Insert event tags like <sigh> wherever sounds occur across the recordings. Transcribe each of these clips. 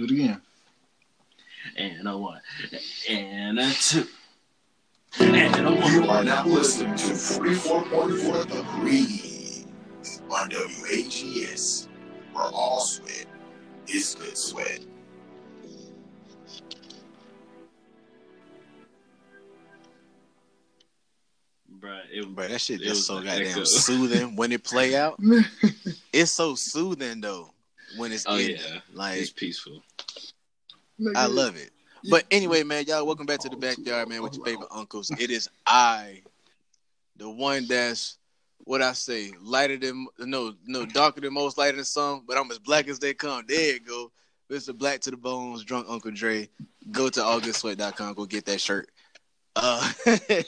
Do it again. And a one. And a two. And a one. You are now listening to 44.4 The Breeze on WAGS, where all sweat is good sweat. Bruh, it, Bro, that shit It just so an goddamn echo. soothing when it play out. <laughs> It's so soothing though when it's Oh, ending. yeah. Like it's peaceful. I love it. But anyway, man, y'all, welcome back to the backyard, man, with your favorite uncles. It is I, the one that's what I say, lighter than no, no, darker than most, lighter than some, but I'm as black as they come. There you go. Mr. Black to the Bones, drunk Uncle Dre. Go to augustsweat.com, go get that shirt. Uh <laughs>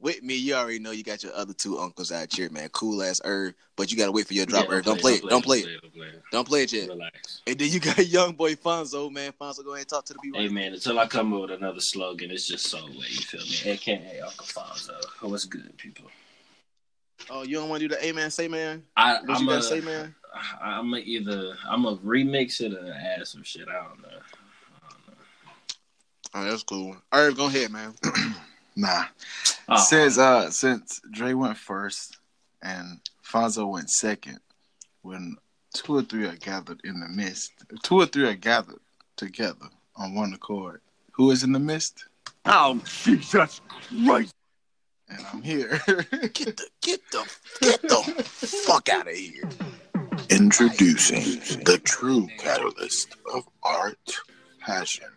with me, you already know you got your other two uncles out here, man. Cool ass Herb, but you gotta wait for your drop, Yeah, Herb. Don't play it. Don't play it. Don't play it. Don't play it yet. Relax. And then you got <laughs> young boy Fonzo, man. Fonzo, go ahead and talk to the people. Hey man, until I come up with another slogan, it's just so way. You feel me? AKA Uncle Fonzo. What's good, people? Oh, you don't want to do the A man say man? I, What I'm you a, say, man? I'm a either I'm a remix it or add some shit. I don't know. Oh, that's cool. Herb, go ahead, man. <clears throat> Nah. Oh, Since uh since Dre went first and Fonzo went second, when two or three are gathered in the midst, two or three are gathered together on one accord. Who is in the midst? Oh, Jesus Christ. And I'm here. <laughs> Get the get the get the fuck out of here. Introducing the true catalyst of art, passion,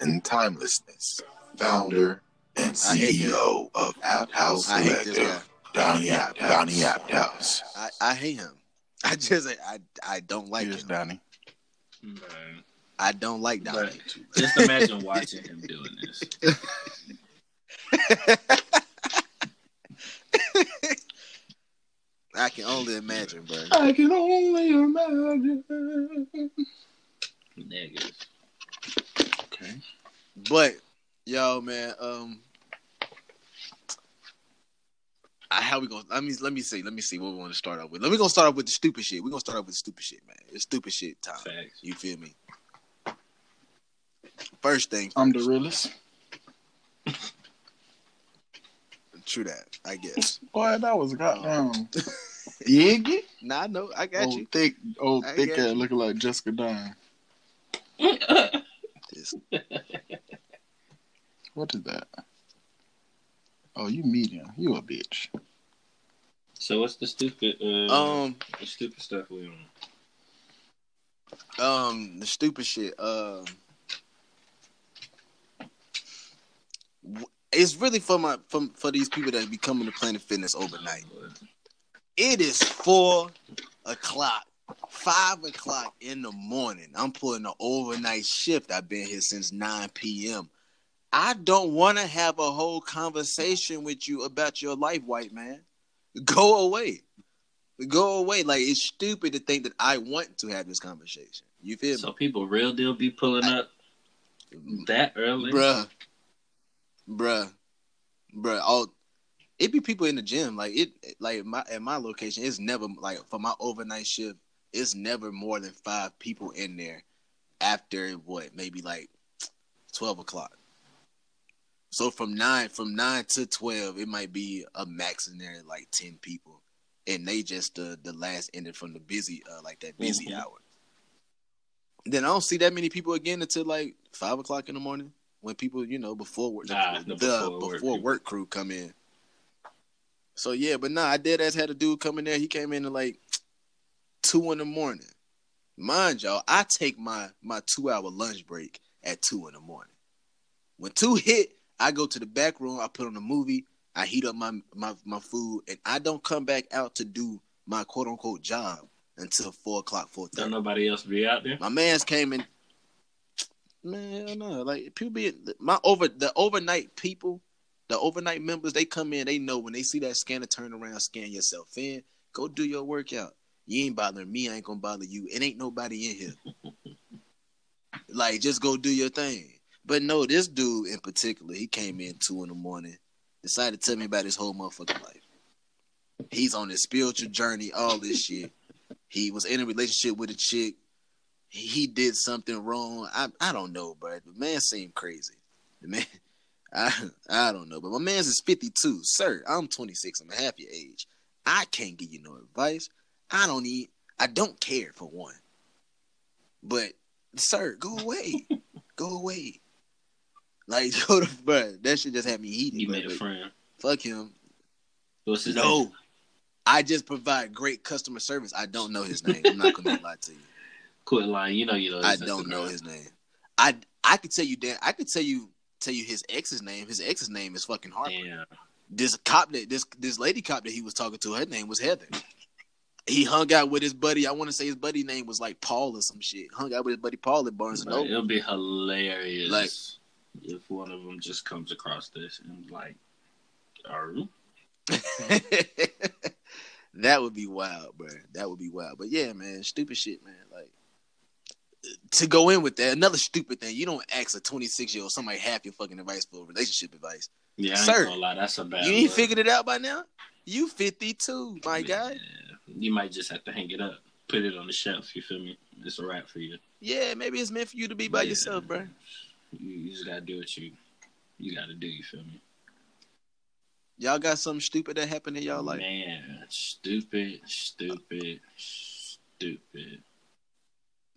and timelessness. Founder and CEO of App House I hate this Collective, Donnie App, Donnie App House. I, I hate him. <laughs> I just I I don't like Here's him. Donnie. man. I don't like But just imagine watching him doing this. <laughs> I can only imagine, bro. I can only imagine. Negative. Okay. But yo, man, um, I, how we gonna? Let me let me see. Let me see what we want to start off with. Let me gonna start off with the stupid shit. We are gonna start off with the stupid shit, man. It's stupid shit time. Facts. You feel me? First thing, I'm the realest. true that. I guess. <laughs> Boy, that was goddamn <laughs> Iggy. Nah, I know. I got old you. thick, old I thick got cat looking like Jessica Dime. <laughs> This- What is that? Oh, you medium. You a bitch. So what's the stupid uh Um, the stupid stuff we on? um, the stupid shit. Um, w- it's really for my for, for these people that be coming to Planet Fitness overnight. It is four o'clock, five o'clock in the morning. I'm pulling an overnight shift. I've been here since 9 p.m. I don't want to have a whole conversation with you about your life, white man. Go away. Go away. Like it's stupid to think that I want to have this conversation. You feel So people real deal be pulling up that early. Bruh. Bruh. Bruh. All it be people in the gym. Like it like my at my location, it's never like for my overnight shift, it's never more than five people in there after what, maybe like twelve o'clock. So from nine from nine to twelve, it might be a max in there like ten people. And they just the the last ended from the busy uh like that busy Mhm. hour. Then I don't see that many people again until like five o'clock in the morning when people, you know, before work, the, Ah, the, the before, before work work, crew come in. So yeah, but nah, I did ass had a dude come in there. He came in at like two in the morning. Mind y'all, I take my my two hour lunch break at two in the morning. When two hit, I go to the back room. I put on a movie. I heat up my my my food, and I don't come back out to do my quote unquote job until four o'clock, four Don't nobody else be out there. My man's came in. Man, I don't know. Like people be my over the overnight people, the overnight members, they come in, they know when they see that scanner turn around, scan yourself in, go do your workout. You ain't bothering me, I ain't gonna bother you. It ain't nobody in here. <laughs> like, just go do your thing. But no, this dude in particular, he came in two in the morning, decided to tell me about his whole motherfucking life. He's on his spiritual journey, all this shit. He was in a relationship with a chick. he did something wrong. I I don't know, bro. The man seemed crazy. The man, <laughs> I I don't know, but my man's is fifty two, sir. I'm twenty six. I'm half your age. I can't give you no advice. I don't need. I don't care for one. But sir, go away, <laughs> go away. Like <laughs> go bro. That shit just had me heated. You bro, made a friend. Fuck him. What's his name? No. I just provide great customer service. I don't know his name. I'm not gonna lie to you. <laughs> Quit lying. You know you know. I don't know his name. I I could tell you that I could tell you tell you his ex's name. His ex's name is fucking Harper. Damn. This cop that this this lady cop that he was talking to, her name was Heather. He hung out with his buddy. I want to say his buddy name was like Paul or some shit. Hung out with his buddy Paul at Barnes and Noble. it'll be hilarious Like- if one of them just comes across this and like, are <laughs> that would be wild, bro. That would be wild. But yeah, man, stupid shit, man. Like to go in with that, another stupid thing. You don't ask a 26 year old somebody half your fucking advice for relationship advice. yeah, I ain't Sir, gonna lie, that's a bad. you ain't look. figured it out by now. You 52, my Yeah. guy. You might just have to hang it up, put it on the shelf. You feel me? It's a wrap for you. Yeah, maybe it's meant for you to be by Yeah. yourself, bro. You, you just gotta do what you you gotta do. You feel me? Y'all got something stupid that happened in y'all life? Man, stupid, stupid, stupid.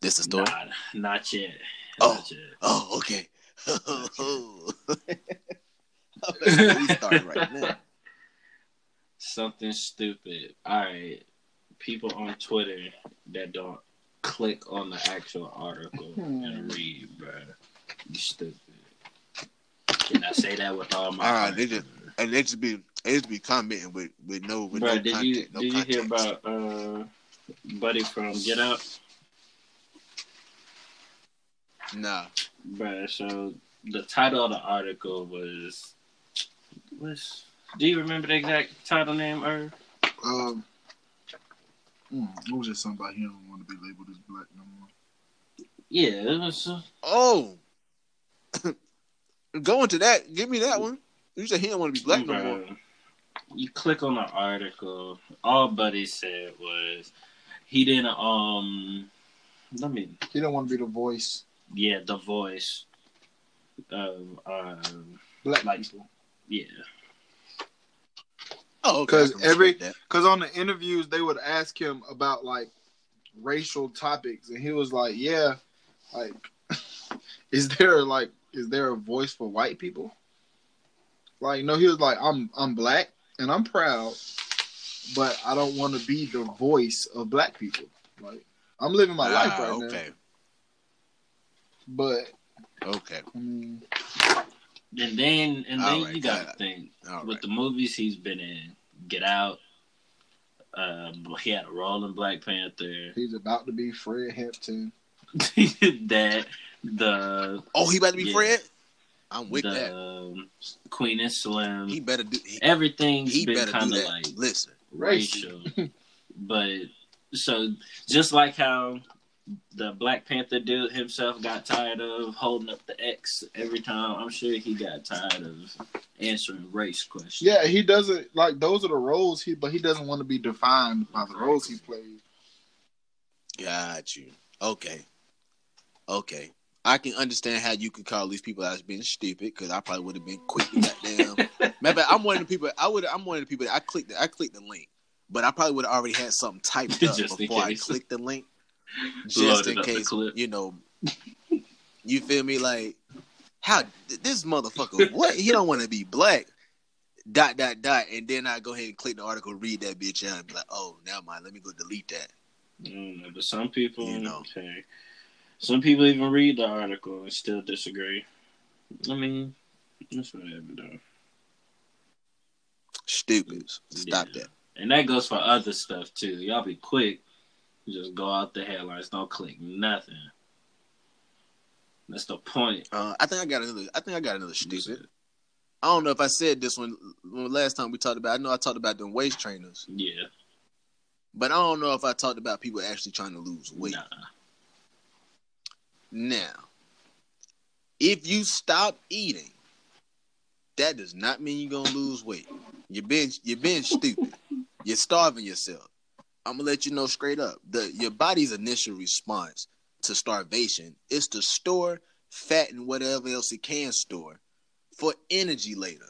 This the story. Nah, not yet. Oh. Not yet. Oh, okay. <laughs> <laughs> we start right now. Something stupid. All right. People on Twitter that don't click on the actual article and hmm. read, bro. You stupid. Can I say that with all my All right, they just and they just be they just be commenting with with no with Bro, no did content, you no did you hear about uh Buddy from Get Out? Nah. Bruh, so the title of the article was was do you remember the exact title name or Um, mm, what was just Something about he don't want to be labeled as black no more. yeah, it was uh, Oh, going to that. Give me that one. You said he don't want to be black no more. You click on the article, all Buddy said was he didn't um let me He don't want to be the voice yeah, the voice of um black Like- people. yeah. Oh, because I can every- Because on the interviews, they would ask him about like racial topics, and he was like, "Yeah, like, <laughs> is there like, is there a voice for white people?" Like, no, he was like, "I'm, I'm black and I'm proud, but I don't want to be the voice of black people. Like, I'm living my that. life Ah, right now, okay. but Okay. I mean, And then and then All right, you gotta got think All with right. the movies he's been in, Get Out. Uh, he had a role in Black Panther. he's about to be Fred Hampton. <laughs> that the Oh, he about to be Yeah. Fred. I'm with the that. um, Queen and Slim. He better do. He, everything's he been better do kind of that. like Listen, racial, <laughs> but so just like how the Black Panther dude himself got tired of holding up the X every time, I'm sure he got tired of answering race questions. Yeah, he doesn't like those are the roles he, but he doesn't want to be defined by the roles he plays. got you. Okay. Okay. I can understand how you could call these people as being stupid because I probably would have been quick to goddamn. <laughs> Maybe I'm one of the people. I would. I'm one of the people that I clicked. The, I clicked the link, but I probably would have already had something typed <laughs> up before I clicked the link, just Loaded in case. You know, you feel me? Like how this motherfucker? What he don't want to be black? Dot dot dot, and then I go ahead and click the article, read that bitch out, and be like, oh, never mind. Let me go delete that. I but some people, You know. okay, some people even read the article and still disagree. I mean, that's whatever though. Stupid. Stop Yeah. that. And that goes for other stuff too. Y'all be quick, just go out the headlines, don't click nothing. That's the point. Uh, I think I got another. I think I got another stupid. I don't know if I said this one when last time we talked about. I know I talked about them waist trainers, Yeah, but I don't know if I talked about people actually trying to lose weight. nah. Now, if you stop eating, that does not mean you're gonna lose weight. You're being you're being stupid. You're starving yourself. I'm gonna let you know straight up. The your body's initial response to starvation. is to store fat and whatever else it can store for energy later.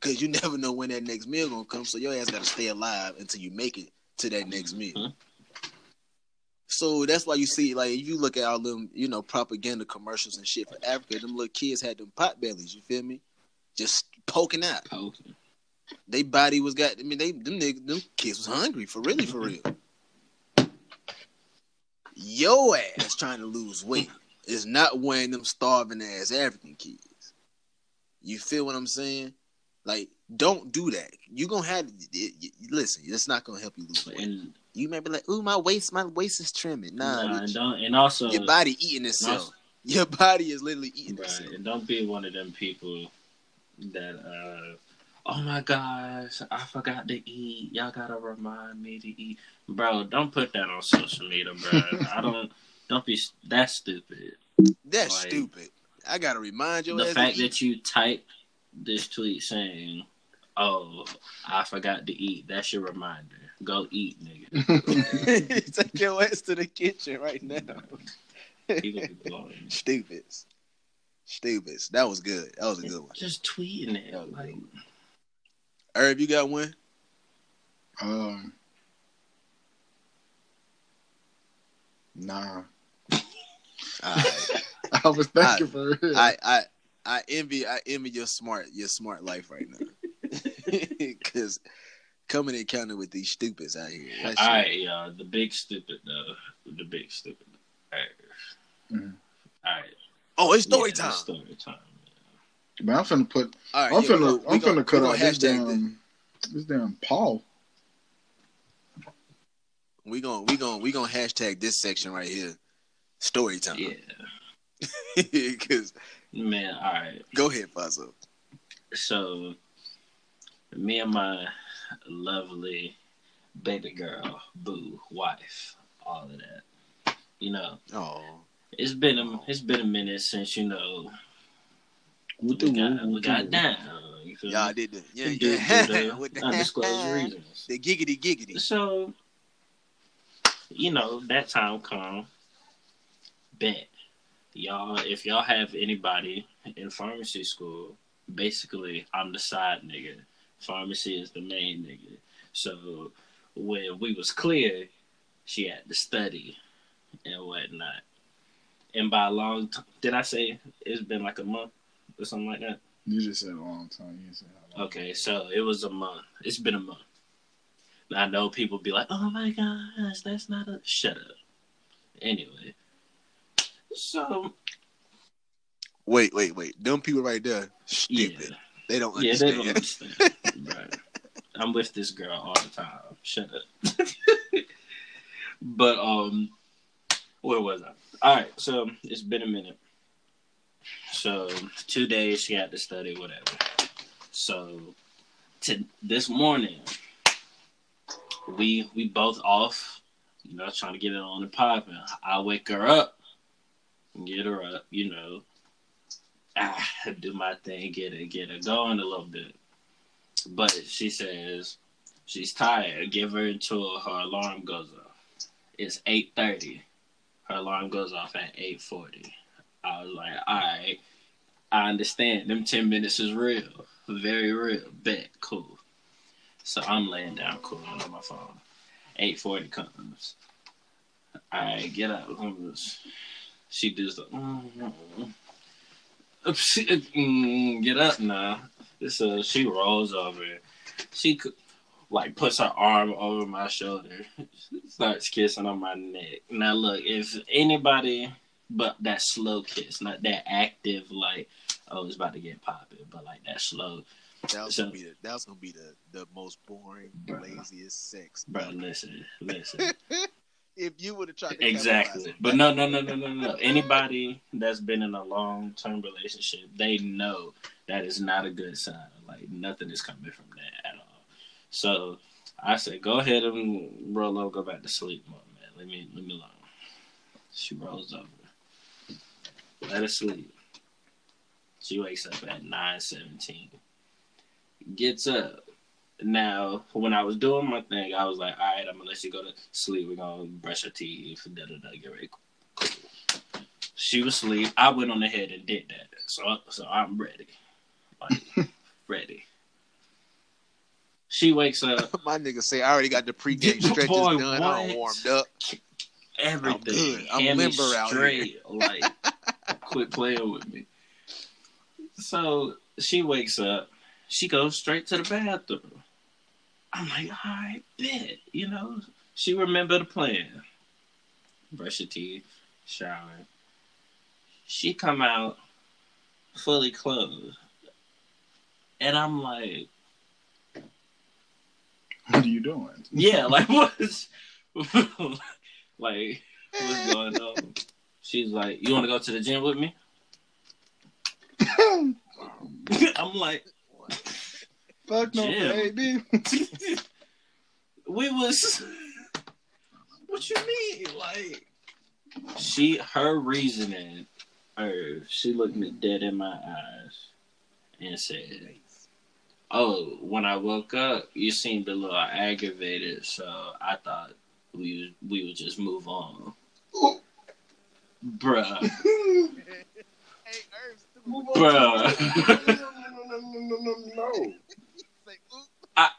Cause you <laughs> never know when that next meal gonna come, so your ass gotta stay alive until you make it to that next meal. Mhm. So that's why you see, like, if you look at all them, you know, propaganda commercials and shit for Africa, them little kids had them pot bellies. You feel me? Just poking out. Poking. They body was got. I mean, they them niggas, them kids was hungry for really for real. Yo ass trying to lose weight is not wearing them starving ass African kids. You feel what I'm saying? Like, don't do that. You gonna have it, it- listen. It's not gonna help you lose weight. And, You may be like, "Ooh, my waist, my waist is trimming." Nah, nah, and, don't, and also, your body eating itself. <laughs> Your body is literally eating right, itself. and don't be one of them people that, uh, oh my gosh, I forgot to eat. Y'all gotta remind me to eat, bro. Don't put that on social media, bro. <laughs> I don't. Don't be that stupid. That's Like- stupid. I gotta remind you. the fact that you type this tweet saying, "Oh, I forgot to eat," that's your reminder. Go eat, nigga. <laughs> <laughs> take your ass to the kitchen right now. People be. Stupids. Stupids. That was good. That was a good one. Just tweeting it, like Herb, you got one? Um, nah. Alright. <laughs> I was thinking for real. I, I I envy I envy your smart your smart life right now. Cause coming in counting with these stupids out here. that all shit- right, y'all. The big stupid though. The big stupid. All right. Mhm. All right. Oh, it's story Yeah, time. it's Story time. but I'm finna put. All right, I'm yeah, finna. we I'm gon- finna cut we out gonna this hashtag damn. This damn Paul. We gonna we gonna we gonna hashtag this section right here. Story time. Yeah, <laughs> Cause man. All right. go ahead, Fonzo. So, me and my lovely baby girl, boo, wife, all of that. You know, Oh, it's been a it's been a minute since you know What we the got, we what got the- down. You feel y'all me? did the yeah We did yeah do the with the undisclosed <laughs> reasons. the giggity giggity. So, you know, that time come. Bet y'all, if y'all have anybody in pharmacy school, basically I'm the side nigga. Pharmacy is the main nigga. So when we was clear, she had to study and whatnot. And by a long time, did I say it's been like a month or something like that? You just said a long time. You didn't say how long. Okay, so it was a month. It's been a month. Now, I know people be like, "Oh my gosh, that's not a shut up." Anyway, so Wait, wait, wait. Them people right there, yeah, stupid. They don't yeah, they don't understand. Right. I'm with this girl all the time. Shut up. <laughs> but um, where was I? All right, so it's been a minute. So two days she had to study, whatever. So to this morning, we we both off, you know, trying to get it on the popping. I wake her up, get her up, you know, ah, do my thing, get her get her going a little bit. But she says she's tired. Give her until her alarm goes off. It's eight thirty. Her alarm goes off at eight forty. I was like, all right, I understand. Them ten minutes is real, very real. Bet, cool. So I'm laying down, cooling on my phone. Eight forty comes. I get up. She does the. Mm, mm, Mm, get up now. So she rolls over. She like puts her arm over my shoulder, <laughs> starts kissing on my neck. Now look, if anybody but that slow kiss, not that active like, oh it's about to get popping, but like that slow. That was So- gonna be the, that was gonna be the, the most boring, Bruh. laziest sex. Bro, listen, listen. <laughs> If you would have tried to exactly. But no, no, no, no, no, no. Anybody that's been in a long term relationship, they know that is not a good sign. Like nothing is coming from that at all. So I said, go ahead and roll over, go back to sleep, more, man. Let me let me alone. She rolls over. Let her sleep. She wakes up at nine seventeen. Gets up. Now, when I was doing my thing, I was like, all right, I'm gonna let you go to sleep. We're gonna brush your teeth, da da da, get ready. Cool. She was asleep. I went on ahead and did that. So so I'm ready. Like <laughs> ready. She wakes up. <laughs> My nigga say I already got the pregame <laughs> stretches Boy, done. I'm what? warmed up. Everything. good. I'm Had me limber out straight. Like, quit playing with me. So she wakes up. She goes straight to the bathroom. I'm like, all right, bet. You know, she remembered the plan. Brush your teeth, shower. She come out fully clothed. And I'm like, What are you doing? yeah, <laughs> like what's <laughs> like what's going on? She's like, You wanna go to the gym with me? <laughs> I'm like, Fuck no, Jim. baby. <laughs> we was <laughs> what you mean? Like she her reasoning or she looked me dead in my eyes and said, Oh, when I woke up you seemed a little aggravated, so I thought we we would just move on. Bruh. <laughs> Hey, Herbs, Bruh. no, no, no, no, no, no. I,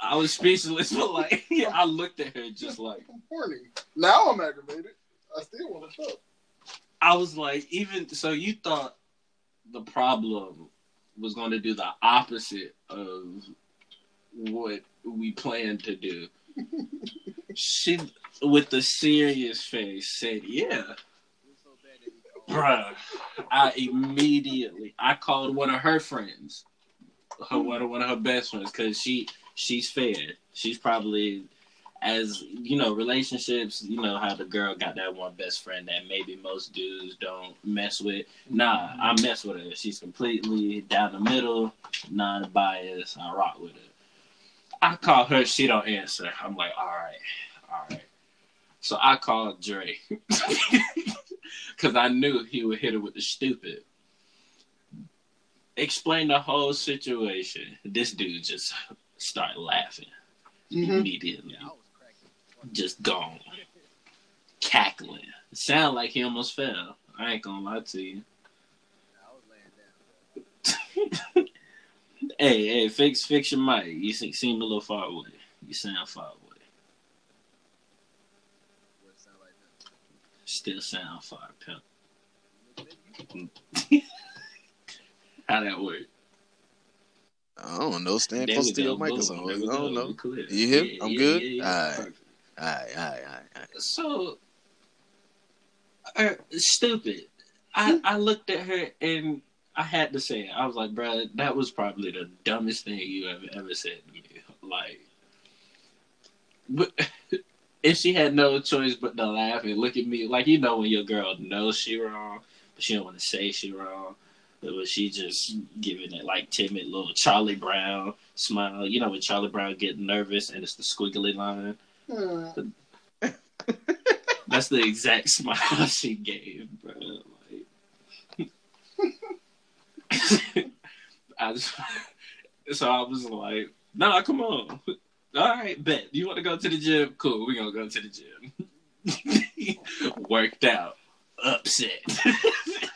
I was speechless, but like I looked at her just like I'm horny. Now I'm aggravated. I still want to fuck. I was like, even so, you thought the problem was going to do the opposite of what we planned to do. <laughs> she, with the serious face, said, "Yeah, bruh." I immediately I called one of her friends, her one of one of her best friends, because she she's fair. She's probably as you know relationships. You know how the girl got that one best friend that maybe most dudes don't mess with. Nah, I mess with her. She's completely down the middle, non-biased. I rock with her. I call her, she don't answer. I'm like, all right, all right. So I called Dre <laughs> because I knew he would hit it with the stupid. Explain the whole situation. This dude just started laughing Mm-hmm. immediately, Yeah, I was just gone, cackling. Sound like he almost fell. I ain't gonna lie to you. I was laying down. <laughs> Hey, hey, fix fix your mic. You seem a little far away. You sound far away. What it sound like now? Still sound far, pimp. Look at you. How that work? I don't know. Stand There close to your microphone. I don't know. Clear. You hear? Yeah, I'm yeah, good? yeah, all, right. all right. All right. All right. All right. So uh, stupid. I I looked at her and I had to say it. I was like, bruh, that was probably the dumbest thing you ever ever said to me. Like, but <laughs> if she had no choice but to laugh and look at me, like you know when your girl knows she wrong, but she don't want to say she wrong. But was she just giving it like timid little Charlie Brown smile? You know when Charlie Brown get nervous and it's the squiggly line. Hmm. That's the exact smile <laughs> she gave, bro. Like, <laughs> I just, <laughs> so I was like, "Nah, come on. All right, bet. You want to go to the gym? Cool. We're gonna go to the gym." <laughs> Worked out, upset,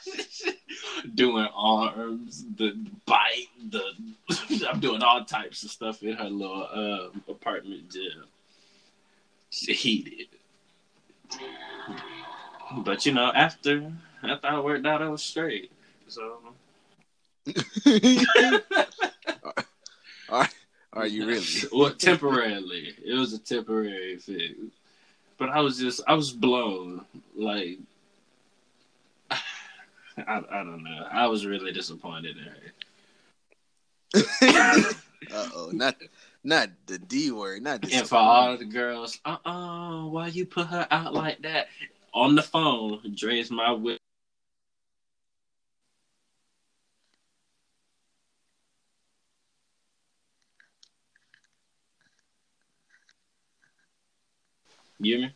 <laughs> doing arms, the bite, the <laughs> I'm doing all types of stuff in her little um, apartment gym. She heated. But you know, after after I worked out, I was straight. So Are, are you <laughs> really? <laughs> well, temporarily, it was a temporary fix. But I was just, I was blown. Like, <sighs> I, I don't know. I was really disappointed in her. <laughs> uh oh, not not the D word, not the And for all the girls, uh uh why you put her out like that? On the phone, Dre's my whip. You hear me?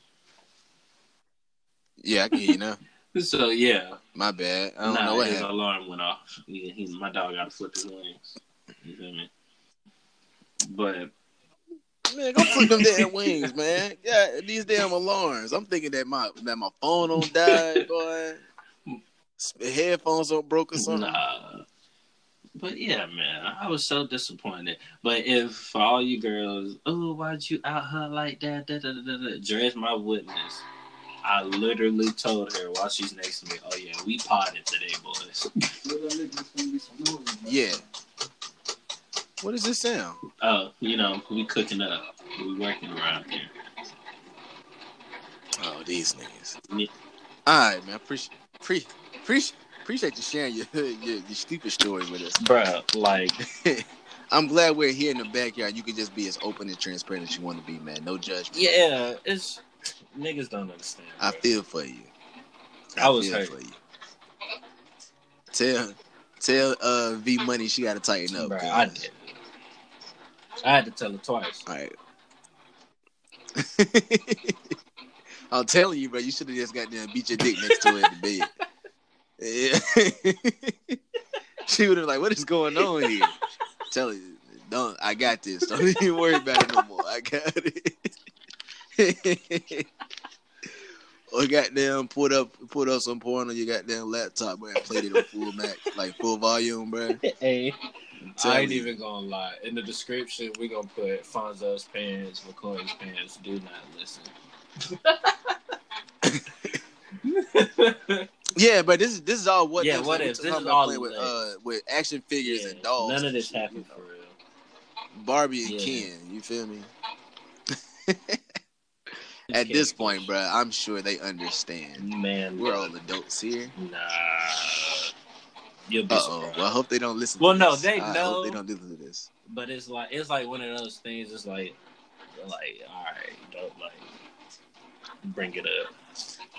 Yeah, I can hear you now. <laughs> So yeah, My bad. I don't nah, know what his happened. alarm went off. He, he, my dog got to flip his wings. You feel me? But Man, go flip them damn wings, man. Yeah, these damn alarms. I'm thinking that my that my phone don't die, <laughs> boy. Headphones don't broke or something. Nah. But yeah, man, I was so disappointed. But if for all you girls, oh, why'd you out her like that? Da, da, da, da, da. Dre's my witness. I literally told her while she's next to me, oh yeah, we potted today, boys. Yeah. What does this sound? Oh, you know, we cooking up. We working around here. Oh, these niggas. Yeah. All right, man. Appreciate pre, appreciate appreciate you sharing your, your your stupid story with us. bro. like, <laughs> I'm glad we're here in the backyard. You can just be as open and transparent as you want to be, man. No judgment. yeah, it's niggas don't understand. I bruh. feel for you. I was feel hurt. for you. Tell tell uh V Money she got to tighten up. Bruh, I did. I had to tell her twice. All right. <laughs> I'm telling you, bro. You should have just got there and beat your dick next to her in the bed. <laughs> Yeah. <laughs> she would have like, "What is going on here?" Tell you, don't. I got this. <laughs> Don't even worry about it no more. I got it. <laughs> or goddamn, put up, put up some porn on your goddamn laptop, bro, and played it on full max, like full volume, bro. Hey, Tell I ain't me. even gonna lie. In the description, we gonna put Fonzo's pants, McCoy's pants. Do not listen. Yeah, but this is this is all what. Yeah, if. what if. This is all playing with uh with action figures Yeah, and dolls. None of this happened for real. Barbie and Yeah. Ken. You feel me? At this point, bro, I'm sure they understand. man, We're all adults here. Nah, you'll be oh. Well, I hope they don't listen. Well, no, this. they I know. hope they don't listen to this. But it's like it's like one of those things. It's like, like, all right, don't like bring it up.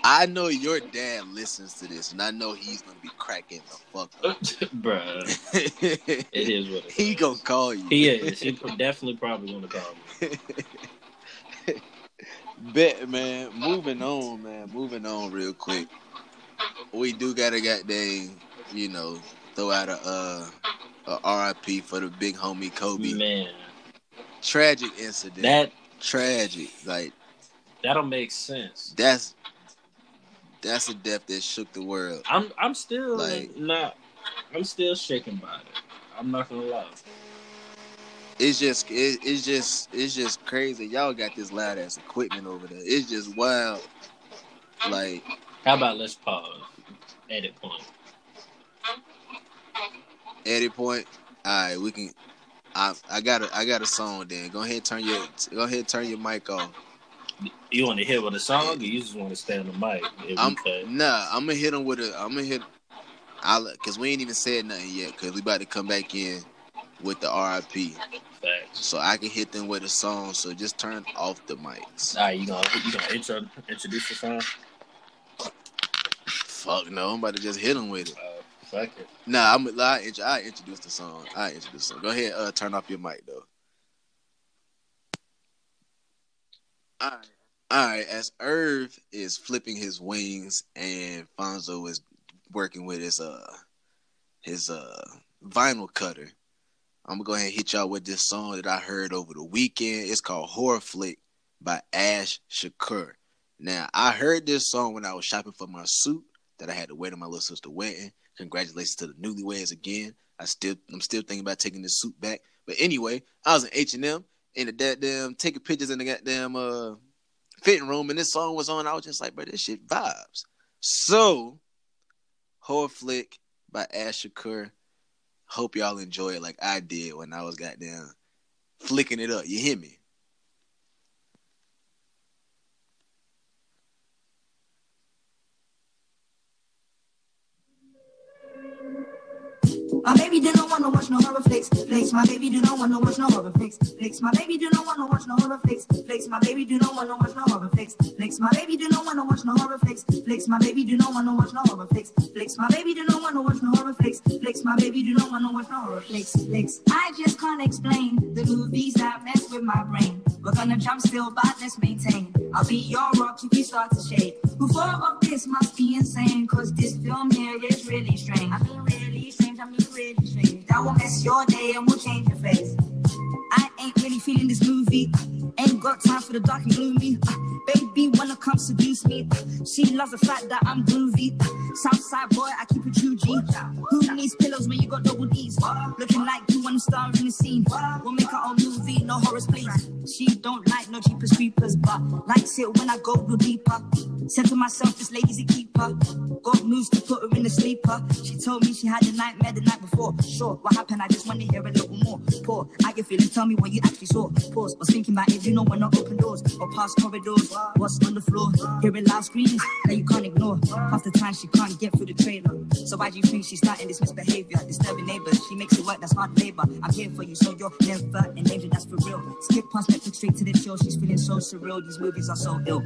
I know your dad listens to this, and I know he's gonna be cracking the fuck up. <laughs> Bruh, <laughs> it is what it he gonna call you. He is. He definitely probably gonna call me. <laughs> Bet, man. Moving on, man. Moving on real quick. We do gotta goddamn, you know, throw out a uh a RIP for the big homie Kobe. Man, Tragic incident. that tragic. Like that'll make sense. that's that's a death that shook the world. I'm I'm still Like- not. I'm still shaken by it. I'm not gonna lie. It's just it, it's just it's just crazy. Y'all got this loud ass equipment over there. It's just wild. Like How about let's pause? Edit point. edit point. All right, we can. I I got a I got a song. Then go ahead turn your go ahead turn your mic off. You want to hit with a song, or you just want to stay on the mic? I'm nah. I'm gonna hit him with a. I'm gonna hit. I'll because we ain't even said nothing yet. Because we about to come back in with the RIP, Facts. so I can hit them with a song. So just turn off the mics. All right, you gonna you gonna intro introduce the song? Fuck no, I'm about to just hit them with it. Uh, fuck it. Nah, I'm. I, I introduce the song. I introduce the song. Go ahead. Uh, turn off your mic though. All right. All right. As Irv is flipping his wings and Fonzo is working with his uh his uh vinyl cutter, I'm gonna go ahead and hit y'all with this song that I heard over the weekend. It's called Horror Flick by Ash Shakur. Now I heard this song when I was shopping for my suit that I had to wear to my little sister wedding. Congratulations to the newlyweds again. I still I'm still thinking about taking this suit back. But anyway, I was in H and M in the goddamn taking pictures in the goddamn uh fitting room, and this song was on. I was just like, bro, this shit vibes. So, horror flick by Ash Shakur. Hope y'all enjoy it like I did when I was goddamn flicking it up. You hear me? My baby do not wanna watch no horror flicks. Flicks. My baby do not wanna watch no horror flicks. Flicks. My baby do not wanna watch no horror flicks. Flicks. My baby do not wanna watch no horror flicks. Flicks. My baby do not wanna watch no horror flicks. Flicks. My baby do not wanna watch no horror flicks. Flicks. My baby do not wanna watch no horror flicks. Flicks. My baby do not wanna watch no horror flicks. I just can't explain the movies that mess with my brain. We're gonna jump still, but let's maintain. I'll be your rock if you start to shake. Who thought of this must be insane, cause this film here is really strange. I mean, really strange, I mean, really strange. That will mess your day and we'll change your face. I ain't really feeling this movie. Got time for the dark and gloomy. Uh, baby wanna come seduce me. Uh, she loves the fact that I'm groovy. Uh, Southside boy, I keep it G. Who needs pillows when you got double D's? Looking like you to star in the scene. We'll make our own movie, no horrors please. She don't like no cheapers creepers, but likes it when I go real deeper. Said to myself, this lady's a keeper. Got moves to put her in the sleeper. She told me she had a nightmare the night before. Sure, what happened? I just want to hear a little more. Poor, how you feeling? Tell me what you actually saw. Pause. Was thinking about if you know when I open doors or past corridors. What's on the floor? Hearing loud screams that you can't ignore. Half the time she can't get through the trailer. So why do you think she's starting this misbehavior? Disturbing neighbors. She makes it work. That's hard labor. I'm here for you, so you're never in danger. That's for real. Skip past Netflix straight to the show. She's feeling so surreal. These movies are so ill.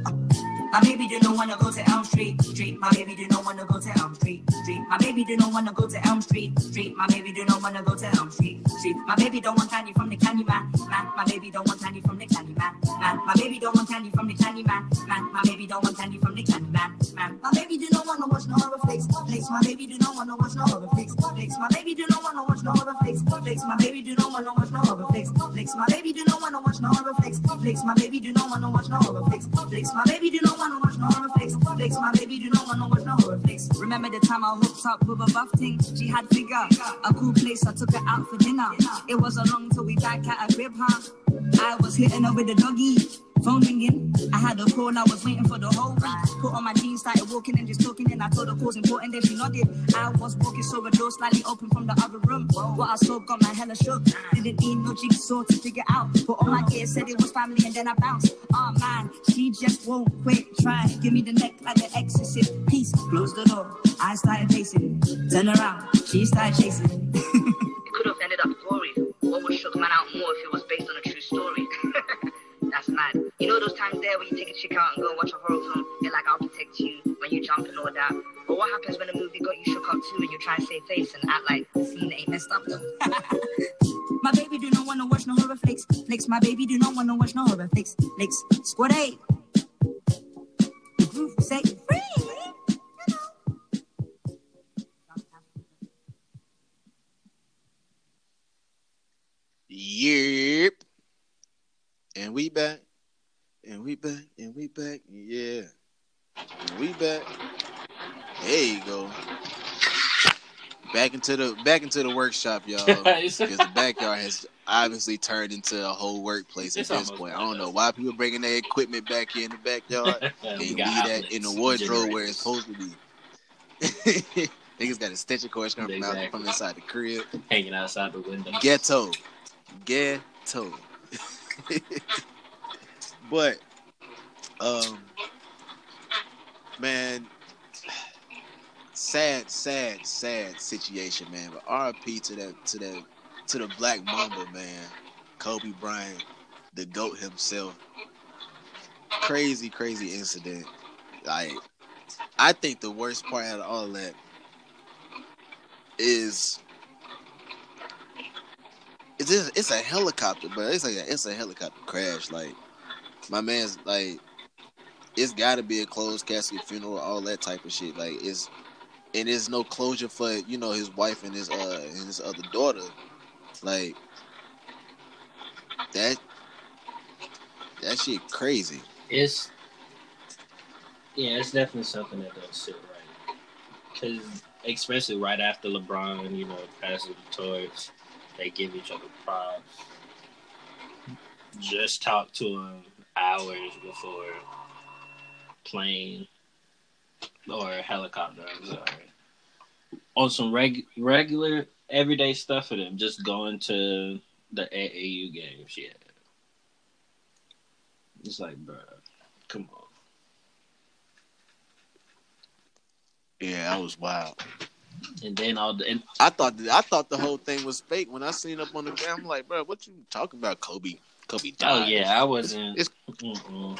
Uh, my baby do not wanna go to Elm Street. Street. My baby do not wanna go to Elm Street. Street. My baby do not wanna go to Elm Street. Street. My baby do not wanna go to Elm Street. Street. My baby don't want candy from the candy man. Man. My baby don't want candy from the candy man. Man. My baby don't want candy from the candy man. Man. My baby don't want candy from the candy man. Man. My baby do not wanna watch no horror flicks. Flicks. My baby do not wanna watch no horror flicks. Flicks. My baby do not wanna watch no horror flicks. Flicks. My baby do not wanna watch no horror flicks. Flicks. My baby do not wanna watch no horror flicks. Flicks. My baby not wanna watch no horror flicks. Flicks. My baby do My baby do. Remember the time I hooked up with a buff thing? She had figure, a cool place. I took her out for dinner. It wasn't long till we back at a crib, huh? I was hitting her with a doggy. Phone ringing. I had a call, I was waiting for the whole week. Put on my jeans, started walking and just talking. And I told her call's important, then she nodded. I was walking, saw a door slightly open from the other room. What I saw got my hella shook. Didn't need no jigsaw to figure out. But on my ear said it was family, and then I bounced. Oh man, she just won't quit. Try, give me the neck like the exorcist. Peace, close the door. I started pacing. Turn around, she started chasing. <laughs> It could have ended up gory. What would shook man out more if it was based on a true story? <laughs> That's mad. You know those times there where you take a chick out and go watch a horror film, and like I'll protect you when you jump and all that. But what happens when a movie got you shook up too and you try and save face and act like the scene ain't messed up though? <laughs> My baby do not wanna watch no horror flicks. Flicks. My baby do not wanna watch no horror flicks. Flicks. Squad eight. The groove set you free. Yep. And we back. And we back. And we back. Yeah. And we back. There you go. Back into the back into the workshop, y'all. <laughs> Because the backyard has obviously turned into a whole workplace at It's this point. I don't know why people bringing their equipment back in the backyard <laughs> and leave that in the wardrobe where it's supposed to be. <laughs> Niggas got extension cords coming out Exactly. from inside the crib. hanging outside the window. Ghetto. Ghetto. But um man sad, sad, sad situation, man. But RP to that to that to the Black Mamba, man. Kobe Bryant, the GOAT himself. Crazy, crazy incident. Like I think the worst part out of all that is it's it's a helicopter, but it's like a, it's a helicopter crash. Like my man's like, it's got to be a closed casket funeral, all that type of shit. Like it's and there's no closure for you know his wife and his uh and his other daughter. Like that that shit crazy. It's yeah, it's definitely something that don't sit right. Because especially right after LeBron, you know, passes the torch, they give each other props. Just talk to him hours before plane or helicopter. I'm sorry. On some reg- regular everyday stuff for them, just going to the AAU games. Yeah, it's like, bro, come on. Yeah, that was wild. And then all the and I thought I thought the whole thing was fake when I seen up on the ground. I'm like, bro, what you talking about, Kobe? Kobe died. oh yeah, I wasn't. It's mm-mm.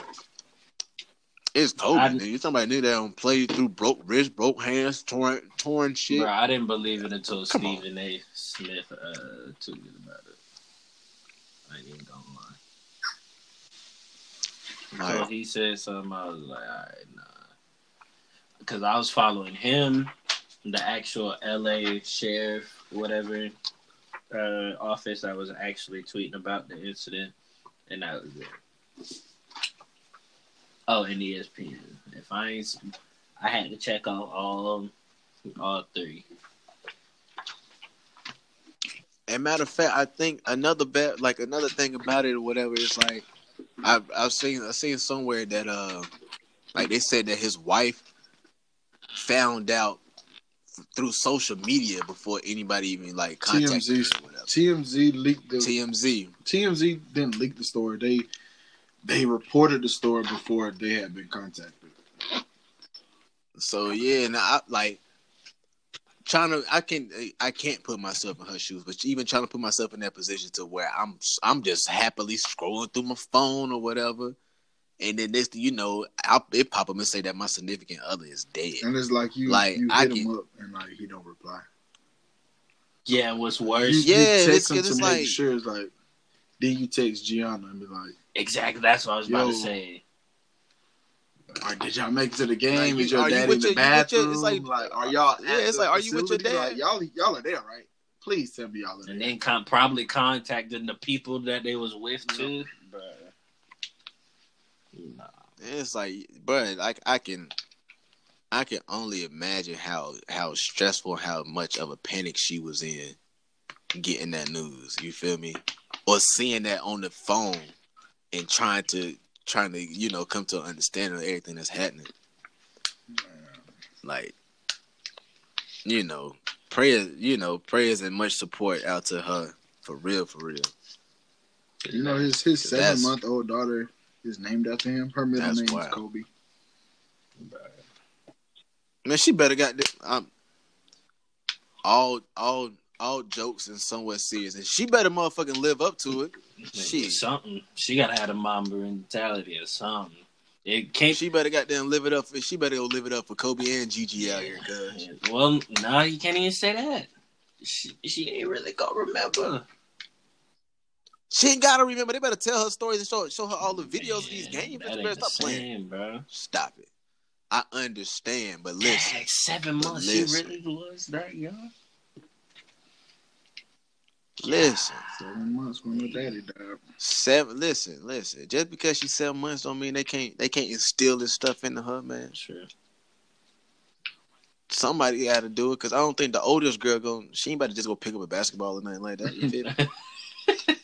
it's Kobe. I- man. You talking about a nigga that don't play through broke wrist, broke hands, torn torn shit. Bro, I didn't believe it until Come on. Stephen A. Smith uh, tweeted about it. I ain't even gonna lie. So Like, he said something. I was like, all right, nah. Because I was following him, the actual LA sheriff, whatever uh, office. I was actually tweeting about the incident, and that was it. Oh, and ESPN. If I ain't, I had to check out all all three. And matter of fact, I think another bet, like another thing about it or whatever, is like I've I've seen I seen somewhere that uh, like they said that his wife found out through social media before anybody even like contacted TMZ her or whatever. TMZ leaked the TMZ. TMZ didn't leak the story. They they reported the story before they had been contacted. So yeah, and I like trying to. I can I can't put myself in her shoes, but even trying to put myself in that position to where I'm I'm just happily scrolling through my phone or whatever, and then this you know I'll, it pop up and say that my significant other is dead. And it's like you Like, you I hit him can- up and like he don't reply. Yeah, what's You, worse? you Yeah, text it's- him it's to make like- sure it's like then you text Gianna and be like, Exactly. That's what I was about to say. "All right, did y'all make it to the game? Like, is your are you with in the your- you with your- bathroom? it's like, like- are y'all? Yeah, it's like, are you with your dad? Like, y'all, y'all are there, right? Please tell me y'all are there. And then con- probably contacting the people that they was with too. Bruh. Nah. It's like, but like I can, I can only imagine how how stressful, how much of a panic she was in getting that news. You feel me? Or seeing that on the phone and trying to trying to you know come to an understanding of everything that's happening. Like, you know, prayers, you know, prayers and much support out to her for real, for real. You know, his his seven month old daughter is named after him. Her middle That's name wild. is Kobe. Man, she better got this. Um, all, all, all jokes and somewhat serious, and she better motherfucking live up to it. She Something. She gotta have a mamba mentality or something. It can't. She better goddamn live it up. For, she better go live it up for Kobe and Gigi out here, cuz. Well, no, you can't even say that. She, she ain't really gonna remember. She ain't gotta remember. They better tell her stories and show show her all the videos of these games. that ain't better stop playing. bro. Stop it. I understand, but listen, Dang, seven months. listen. She really was that young. listen. Seven months when her daddy died. Seven. Listen, listen. Just because she's seven months don't mean they can't they can't instill this stuff into her, man. Sure. Somebody got to do it because I don't think the oldest girl going she ain't about to just go pick up a basketball or nothing like that. You feel me? <laughs>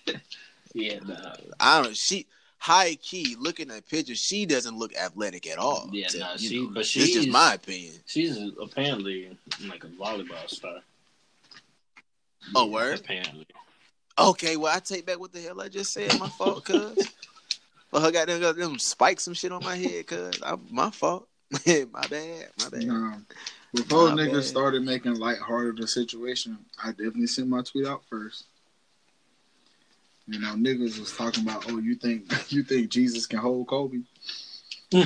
Yeah, nah. I don't. Know. She high key looking at pictures. She doesn't look athletic at all. Yeah, to- nah, she- know, but It's just my opinion. She's apparently like a volleyball star. Oh, word? Apparently. Okay, well I take back what the hell I just said. My fault, cuz. But her got them, got them spikes some shit on my head, cuz. I- My fault. <laughs> my bad. My bad. Nah. Before Nah, niggas man. started making lighthearted the situation, I definitely sent my tweet out first. You know, niggas was talking about, oh, you think <laughs> you think Jesus can hold Kobe? and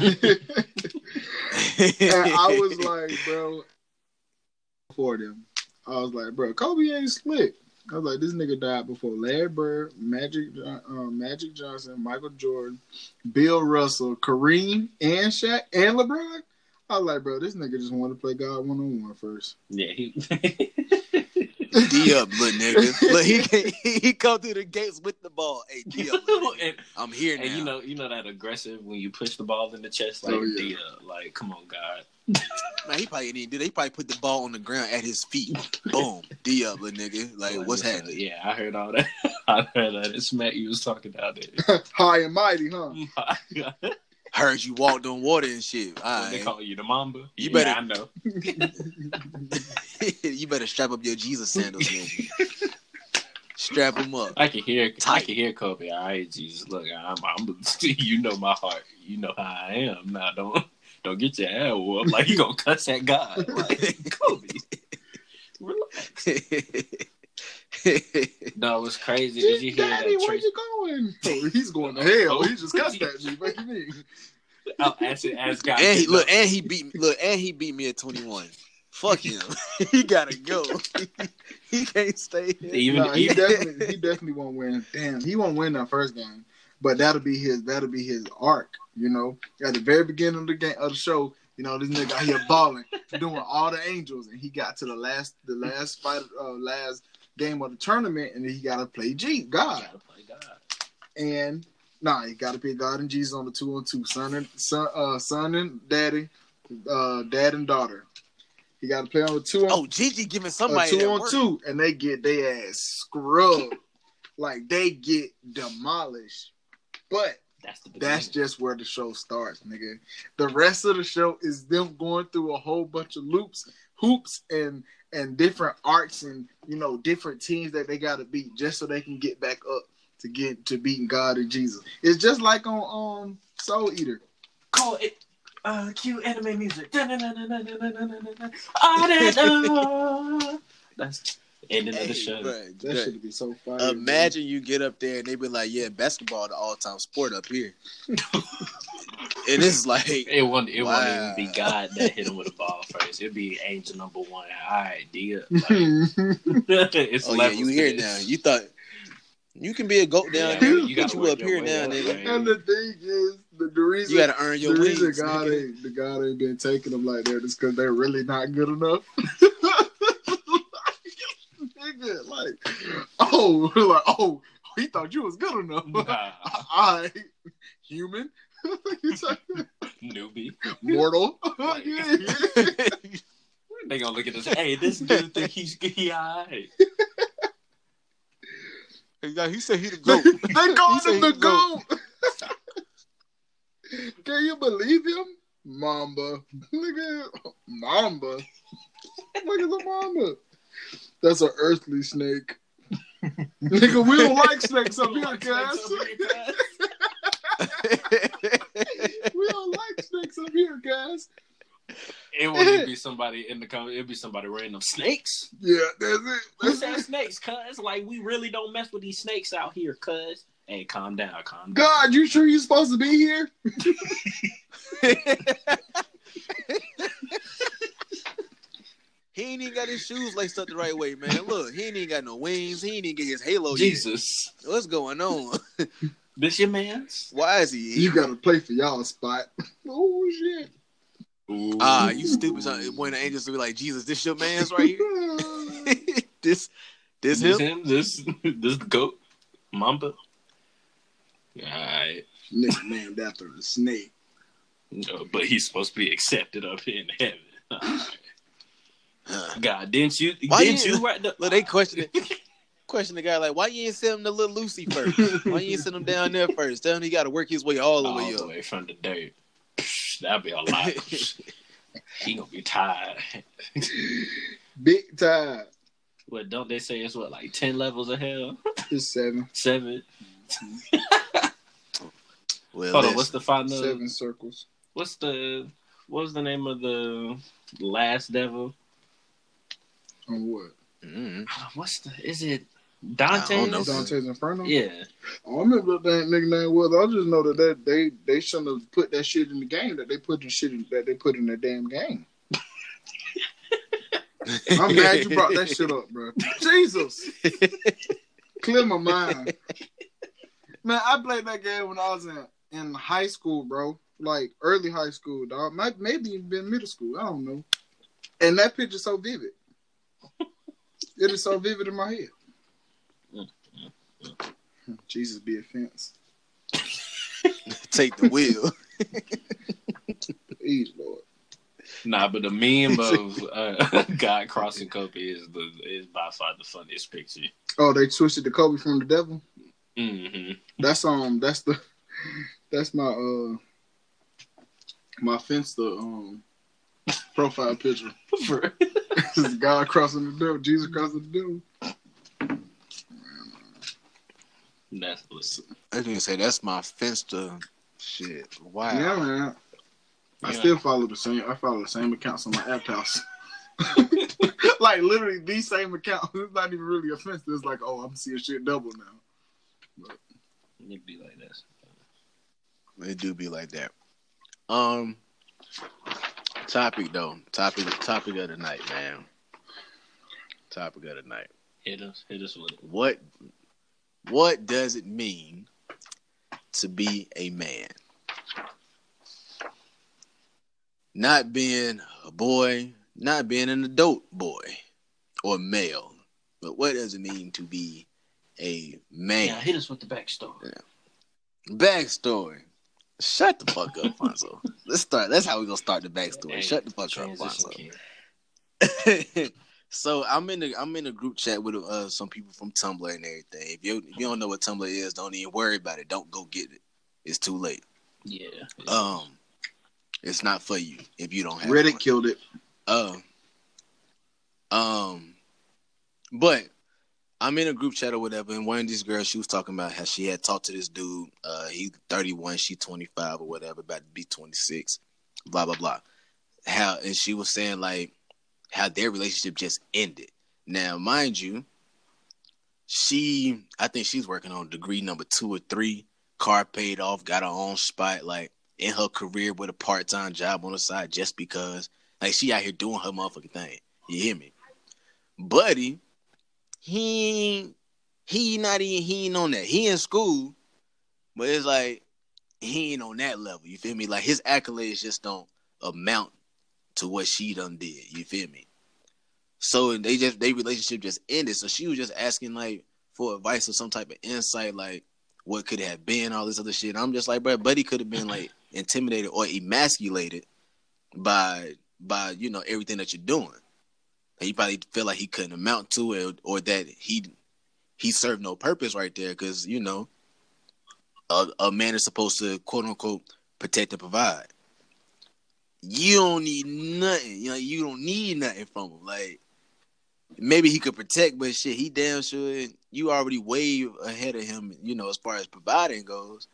I was <laughs> like, bro, for them, I was like, bro, Kobe ain't slick. I was like, this nigga died before Larry Bird, Magic, uh, Magic Johnson, Michael Jordan, Bill Russell, Kareem, and Shaq, and LeBron. I was like, bro, this nigga just want to play God one on one first. Yeah, he. <laughs> D up, little nigga. <laughs> Look, he can't, he come through the gates with the ball. Hey, D up, <laughs> and, I'm here now. and you know, you know that aggressive when you push the ball in the chest, like, Oh, yeah. D up, like, come on, God. <laughs> Man, he probably didn't do that. He probably put the ball on the ground at his feet. Boom. D up, little nigga. Like, Like, what's uh, happening? Yeah, I heard all that. I heard that. It's Matt you was talking about there. High and mighty, huh? Heard you walked on water and shit. All they call you the Mamba. You yeah, better- I know. <laughs> you better strap up your Jesus sandals, <laughs> strap them up. I can hear. I can hear Kobe. All right, Jesus. Look, I'm. I'm. <laughs> You know my heart. You know how I am. Now, don't don't get your ass whooped like you gonna cuss at God. Like Kobe. Relax. <laughs> No, it was crazy. Did you hear Daddy, that? where Tracy? you going? Oh, he's going to hell. He just cussed at me. What you mean? Oh, as, as God. and he look, and he beat look, and he beat me at 21. Fuck him. <laughs> he gotta go. <laughs> he can't stay here. Even, Nah, he definitely, he definitely won't win. Damn, he won't win that first game. But that'll be his. That'll be his arc. You know, at the very beginning of the game of the show, you know, this nigga out here balling, doing all the angels, and he got to the last, the last fight, uh, last game of the tournament, and then he got to play G God. play God. and Nah, you gotta pick God and Jesus on the two on two. Son and son, uh, son and daddy, uh, dad and daughter. He gotta play on the two on Oh, Gigi giving a somebody two on work. two, and they get their ass scrubbed. <laughs> like they get demolished. But That's the that's just where the show starts, nigga. The rest of the show is them going through a whole bunch of loops, hoops, and and different arcs and you know different teams that they gotta beat just so they can get back up to get to beating God and Jesus. It's just like on um Soul Eater. Call it uh, cue anime music. Know. <laughs> That's the ending of the show. bruh, That bruh. should be so fire. bro. Imagine you get up there and they be like, "Yeah, basketball the all time sport up here," <laughs> and it's like, It won't. It won't even be God that hit him with a ball first. It'd be Angel number one. All right, deal. Like, <laughs> oh, <laughs> it's "Oh yeah, you to here now? You thought you can be a goat down Yeah, there? you You gotta you up here now, nigga. man. and the thing is, the, the reason You got to earn your the reason wings. God nigga. ain't the God ain't been taking them like that is because they're really not good enough. Nigga, like, oh, <laughs> like, oh, he thought you was good enough. Nah, <laughs> I human, <laughs> newbie. mortal. Like- yeah, yeah. They gonna look at this. Hey, this dude think he's he alright. He he said he the they, goat. they called him the said goat. goat. Can you believe him? Mamba. Nigga, Mamba. What is a Mamba? That's an earthly snake. <laughs> Nigga, we don't like snakes up here, guys. <laughs> We don't like snakes up here, guys. It wouldn't be somebody in the comment. It'd be somebody random snakes. Yeah, that's it. Who said it. snakes? Cuz like we really don't mess with these snakes out here. Cuz hey, calm down, calm down. God, you sure you're supposed to be here? <laughs> he ain't even got his shoes laced up the right way, man. Look, he ain't even got no wings. He ain't even get his halo. yet. Jesus, what's going on? <laughs> this your man's? Why is he? You gotta play for y'all spot. <laughs> Oh shit. Ah, you stupid. son. When the angels will be like, Jesus, this your man's right here. <laughs> this, this This him. him? This this goat, Mamba. Alright, Nigga named after a snake. no, but he's supposed to be accepted up in heaven. Alright. Huh. God, didn't you? Why didn't you- you <laughs> write the? Look, they question it. <laughs> Question the guy like, why you ain't send him to little Lucy first? Why you ain't send him down there first? Tell him he got to work his way all the all way the up. way from the dirt. Psh, That'd be a lot. <laughs> he gonna be tired. Big time. What don't they say it's what like ten levels of hell? It's seven. Seven. Well, Hold on, what's the final? Seven circles. What's the what was the name of the last devil? On what? Mhm. What's the? Is it Dante? I don't know. Dante's Inferno? Yeah. I don't remember what that nigga name was. I just know that, that they they shouldn't have put that shit in the game that they put the shit in, that they put in the damn game. <laughs> I'm mad you brought that shit up, bro. Jesus, clear my mind. Man, I played that game when I was in in high school, bro. Like early high school, dog. Might maybe even middle school. I don't know. And that picture's so vivid. It is so vivid in my head. Jesus be offense. <laughs> Take the wheel. Please, Lord. Nah, but the meme <laughs> of uh, <laughs> God crossing Kobe is the is by far the funniest picture. Oh, they twisted the Kobe from the devil. Mm-hmm. That's um. That's the. That's my uh. My Finsta um. Profile picture. <laughs> This is God crossing the devil. Jesus crossing the devil. That's listen. I didn't say that's my Finsta shit. Wow. Yeah, man. I Yeah. still follow the same. I follow the same accounts on my app house. <laughs> like literally the same account. <laughs> It's not even really offensive. It's like, oh, I'm seeing shit double now. It'd be like this. It do be like that. Um, topic though. Topic. Topic of the night, man. Topic of the night. Hit us, hit us with it. What What does it mean to be a man? Not being a boy, not being an adult boy or male, but what does it mean to be a man? Yeah, hit us with the backstory. Backstory. Shut the fuck up, Fonzo. Let's start. That's how we gonna start the backstory. Hey, Shut the fuck up, Fonzo. <laughs> so I'm in the I'm in a group chat with uh, some people from Tumblr and everything. If you if you don't know what Tumblr is, don't even worry about it. Don't go get it. It's too late. Yeah. Um, it's not for you if you don't have Reddit one. killed it. Um, um, but I'm in a group chat or whatever, and one of these girls she was talking about how she had talked to this dude. Uh, he 31, she 25 or whatever, about to be 26. Blah blah blah. How and she was saying like how their relationship just ended. Now, mind you, she I think she's working on degree number two or three. Car paid off, got her own spot, like in her career with a part time job on the side, just because like she out here doing her motherfucking thing. You hear me? Buddy, he ain't- he not even he ain't on that. He in school, but it's like he ain't on that level. You feel me? Like his accolades just don't amount to what she done did. You feel me? So they just their relationship just ended. So she was just asking like for advice or some type of insight, like what could have been, all this other shit. I'm just like, bro, Buddy could have been like <laughs> intimidated or emasculated by by you know everything that you're doing. He probably felt like he couldn't amount to it, or that he he served no purpose right there, because you know a, a man is supposed to quote unquote protect and provide. You don't need nothing. You know, you don't need nothing from him. Like maybe he could protect, but shit, he damn sure you already way ahead of him. You know, as far as providing goes.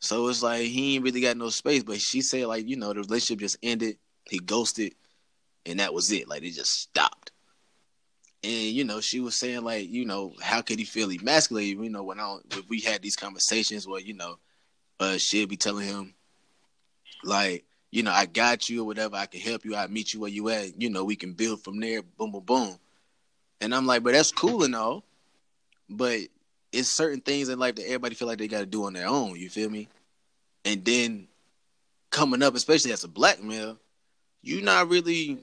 So it's like he ain't really got no space. But she said like you know the relationship just ended. He ghosted, and that was it. Like it just stopped. And you know she was saying like you know how could he feel emasculated? You know when I when we had these conversations where you know uh she'd be telling him like you know I got you or whatever. I can help you. I meet you where you at. You know we can build from there. Boom boom boom. And I'm like, but that's cool and all, but it's certain things in life that everybody feel like they got to do on their own. You feel me? And then coming up, especially as a black male, you're not really,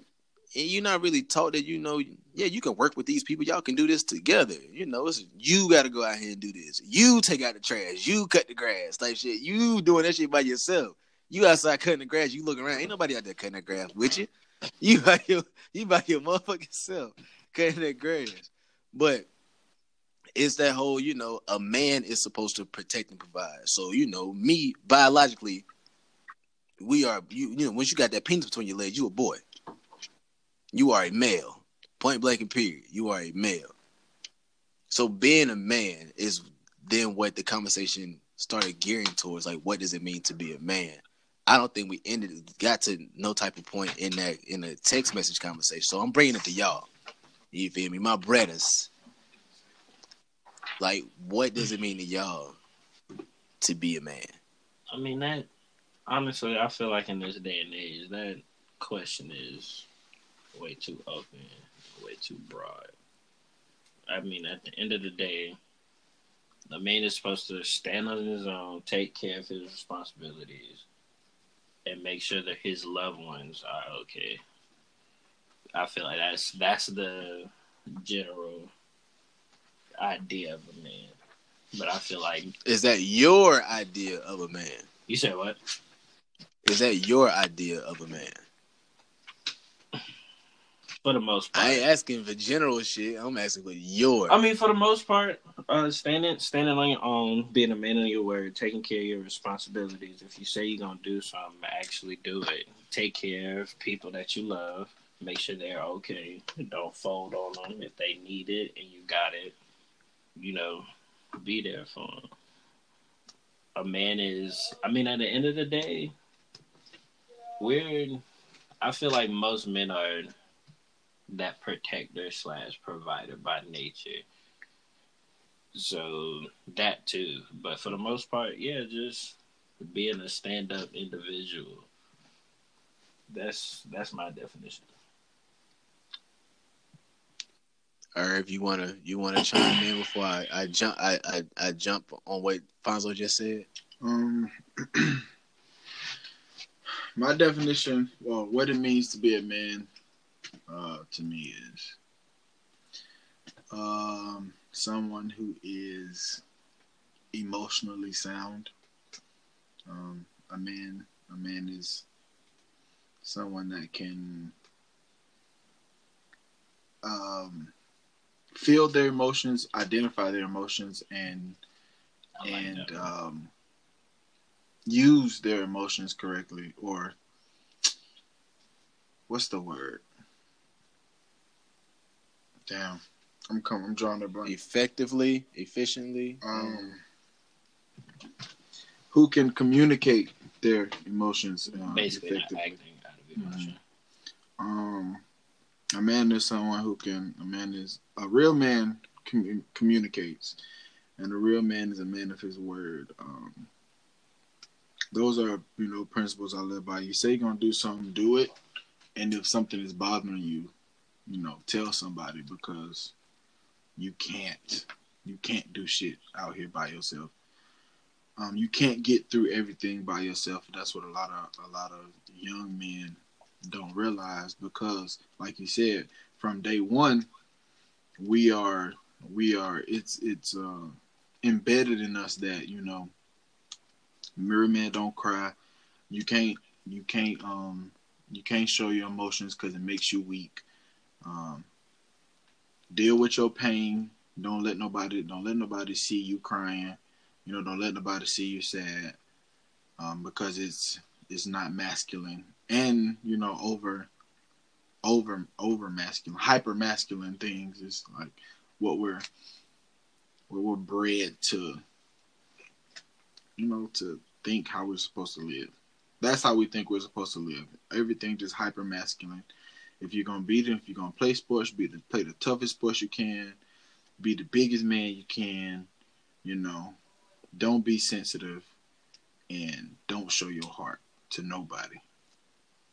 you're not really taught that you know, yeah, you can work with these people. Y'all can do this together. You know, it's you got to go out here and do this. You take out the trash. You cut the grass, type shit. You doing that shit by yourself. You outside cutting the grass. You look around. Ain't nobody out there cutting the grass with you. <laughs> You by your, you by your motherfucking self cutting that grass. But it's that whole, you know, a man is supposed to protect and provide. So, you know, me biologically, we are you you know, once you got that penis between your legs, you a boy. You are a male. Point blank and period. You are a male. So being a man is then what the conversation started gearing towards. Like, what does it mean to be a man? I don't think we ended got to no type of point in that in a text message conversation. So I'm bringing it to y'all. You feel me, my brothers? Like, what does it mean to y'all to be a man? I mean that honestly, I feel like in this day and age, that question is way too open, way too broad. I mean, at the end of the day, the man is supposed to stand on his own, take care of his responsibilities, and make sure that his loved ones are okay. I feel like that's that's the general idea of a man. But I feel like Is that your idea of a man? you said what? Is that your idea of a man? For the most part. I ain't asking for general shit. I'm asking for yours. I mean, for the most part, uh, standing standing on your own, being a man of your word, taking care of your responsibilities. If you say you're gonna do something, actually do it. Take care of people that you love. Make sure they're okay. Don't fold on them if they need it and you got it. You know, be there for them. A man is. I mean, at the end of the day, we're. I feel like most men are that protector slash provider by nature. So that too, but for the most part, yeah, just being a stand up individual. That's that's my definition. or if you wanna you wanna chime in before I, I jump I, I I jump on what Fonzo just said. Um, <clears throat> my definition, well, what it means to be a man, uh, to me is um, someone who is emotionally sound, Um, a man, a man is someone that can um, feel their emotions, identify their emotions, and like and um, use their emotions correctly, or what's the word? Damn, I'm coming. I'm drawing a blank. Effectively, efficiently. Um, who can communicate their emotions uh, Basically, not acting out of emotion. Um, a man is someone who can. A man is a real man commu- communicates, and a real man is a man of his word. Um, those are you know principles I live by. You say you're gonna do something, do it, and if something is bothering you, you know, tell somebody because you can't you can't do shit out here by yourself. Um, you can't get through everything by yourself. That's what a lot of a lot of young men don't realize because, like you said, from day one, we are we are it's it's uh, embedded in us that you know, mirror man don't cry. You can't you can't um you can't show your emotions because it makes you weak. Um, deal with your pain. Don't let nobody don't let nobody see you crying. You know, don't let nobody see you sad. Um, because it's it's not masculine and you know over over over masculine hyper masculine things is like what we're what we're bred to you know to think how we're supposed to live that's how we think we're supposed to live everything just hyper masculine if you're gonna beat it if you're gonna play sports be the play the toughest sports you can be the biggest man you can you know don't be sensitive and don't show your heart to nobody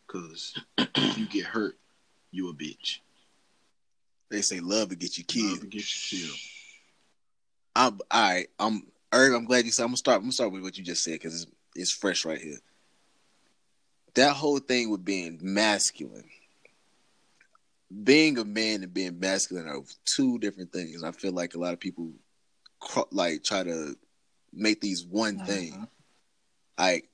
because if you get hurt you a bitch They say love to get you Love killed. to get you killed. I'm all right. I'm Herb. I'm glad you said. I'm gonna start. I'm gonna start with what you just said because it's, it's fresh right here. That whole thing with being masculine, being a man and being masculine are two different things. I feel like a lot of people like try to make these one thing. Mhm. Like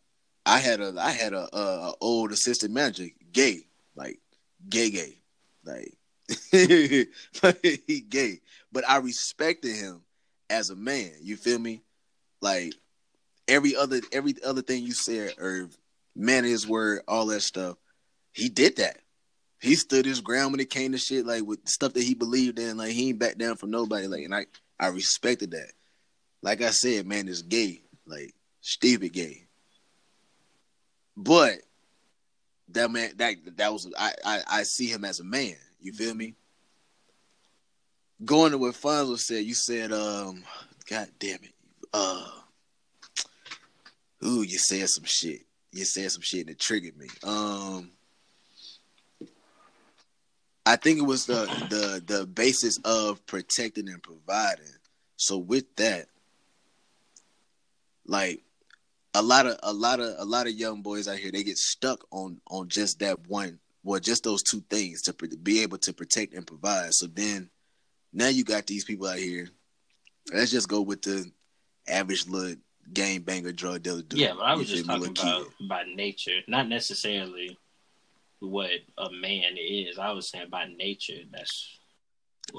I had a I had a, a, a old assistant manager, gay, like gay, gay, <laughs> like he gay, but I respected him as a man. You feel me? Like every other every other thing you said, or man his word, all that stuff. He did that. He stood his ground when it came to shit, like with stuff that he believed in. Like he ain't back down from nobody. Like, and I I respected that. Like I said, man is gay, like stupid gay. But that man, that that was I I, I see him as a man. You feel me? Going to what Fonzo said, you said, um, God damn it, uh, ooh, you said some shit. You said some shit and it triggered me. Um, I think it was the the the basis of protecting and providing. So with that, like a lot of a lot of a lot of young boys out here, they get stuck on on just that one, well, just those two things to pre- be able to protect and provide. So then, now you got these people out here. Let's just go with the average little game banger drug dealer dude. Yeah, but I was just talking about by nature, not necessarily what a man is. I was saying by nature. That's.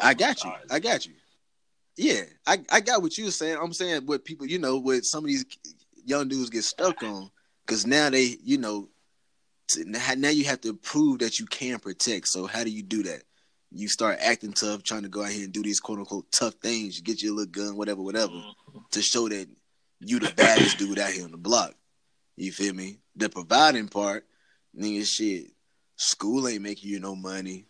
I got you. I got you. Yeah, I, I got what you were saying. I'm saying what people, you know, what some of these young dudes get stuck on because now they, you know, now you have to prove that you can protect. So how do you do that? You start acting tough, trying to go out here and do these quote unquote tough things. You get your little gun, whatever, whatever, Mhm. to show that you the baddest dude out here on the block. You feel me? The providing part, nigga, shit. School ain't making you no money.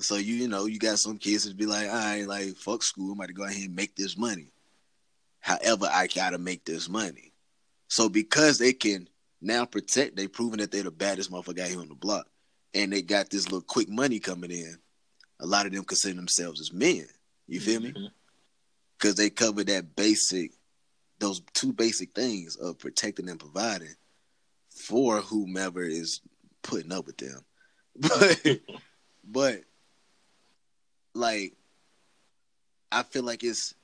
So you you know you got some kids that be like, all right, like fuck school, I'm about to go ahead and make this money. However, I gotta make this money. So because they can now protect, they proven that they're the baddest motherfucker out here on the block, and they got this little quick money coming in. A lot of them consider themselves as men. You feel me? Mhm. Because they cover that basic, those two basic things of protecting and providing for whomever is putting up with them. But <laughs> but like I feel like it's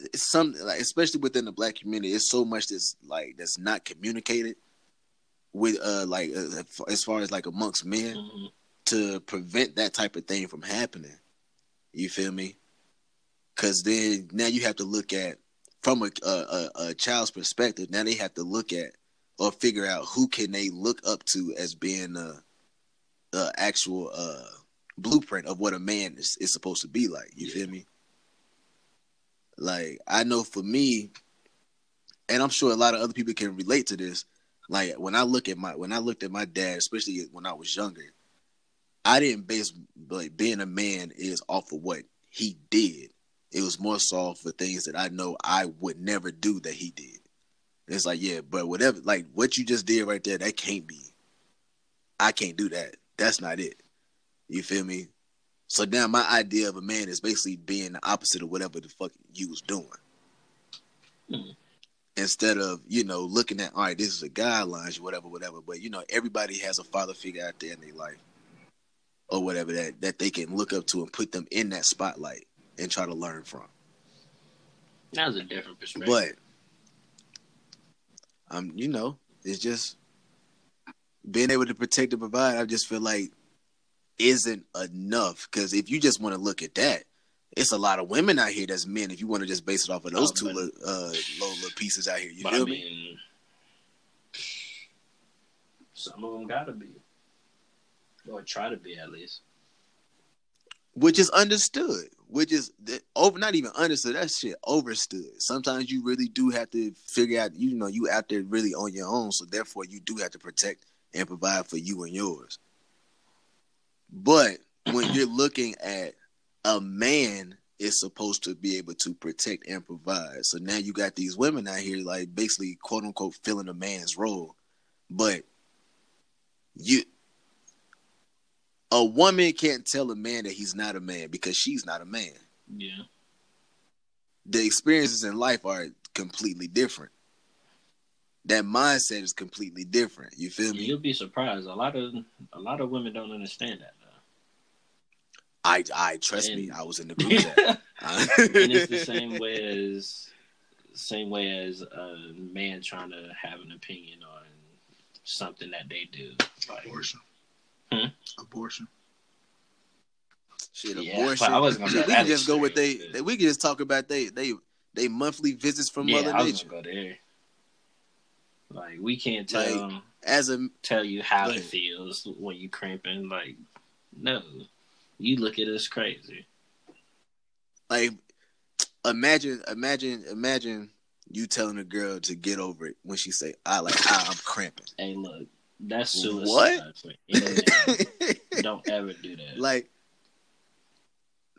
it's some like especially within the black community, it's so much that's like that's not communicated with uh like uh, as far as like amongst men Mhm. to prevent that type of thing from happening. You feel me? Because then now you have to look at from a, a a a child's perspective. Now they have to look at or figure out who can they look up to as being a, a actual uh blueprint of what a man is, is supposed to be like. You feel me? Like I know for me, and I'm sure a lot of other people can relate to this. Like when I look at my when I looked at my dad, especially when I was younger, I didn't base like being a man is off of what he did. It was more so for things that I know I would never do that he did. It's like, yeah, but whatever, like what you just did right there, that can't be. I can't do that. That's not it. You feel me? So now my idea of a man is basically being the opposite of whatever the fuck you was doing. Hmm. Instead of, you know, looking at, all right, this is a guidelines, whatever, whatever. But you know, everybody has a father figure out there in their life or whatever that that they can look up to and put them in that spotlight and try to learn from. That was a different perspective. But um, you know, it's just being able to protect and provide. I just feel like isn't enough because if you just want to look at that, it's a lot of women out here that's men. If you want to just base it off of those Oh, two little, uh, little, pieces out here, you But I feel me? some of them gotta be, or try to be at least. Which is understood. Which is over, not even understood. That shit overstood. Sometimes you really do have to figure out. You know, you out there really on your own, so therefore you do have to protect and provide for you and yours. But when you're looking at a man is supposed to be able to protect and provide. So now you got these women out here like basically quote unquote filling a man's role. But you a woman can't tell a man that he's not a man because she's not a man. Yeah, The experiences in life are completely different. That mindset is completely different. You feel me? you'll be surprised. A lot of a lot of women don't understand that. I I trust me, I was in the <laughs> group chat. And it's the <laughs> same way as same way as a man trying to have an opinion on something that they do. Like, Abortion. Hmm? Abortion. Shit, Yeah, abortion. I wasn't gonna Shit, we can just go with they, they. We can just talk about they they they monthly visits from yeah, Mother I was Nature. gonna go there. Like we can't tell Like, As a tell you how Go it feels when you cramping. Like, no, you look at us crazy. like, imagine, imagine, imagine you telling a girl to get over it when she say, "I like, I, I'm cramping." <laughs> Hey, look, that's suicide. What? For any man. <laughs> Don't ever do that. like,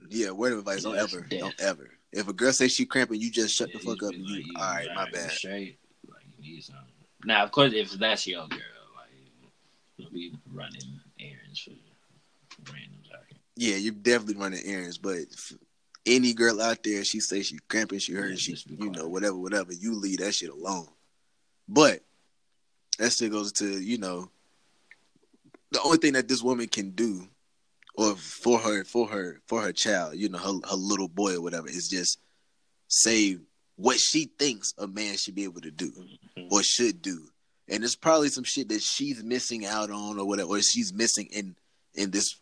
yeah, word of advice: don't ever, death. don't ever. If a girl says she cramping, you just shut Yeah, the fuck up. like, you, you- all right, my bad. Straight, like you need something. Now, of course, if that's your girl, like you'll be running errands for randoms out here. Yeah, you're definitely running errands, but any girl out there, she say she cramping, she hurting, Yeah, she, you know, whatever, whatever. You leave that shit alone. But that still goes to you know, the only thing that this woman can do, or for her, for her, for her child, you know, her her little boy or whatever, is just say what she thinks a man should be able to do Mhm. or should do. And it's probably some shit that she's missing out on or whatever, or she's missing in in this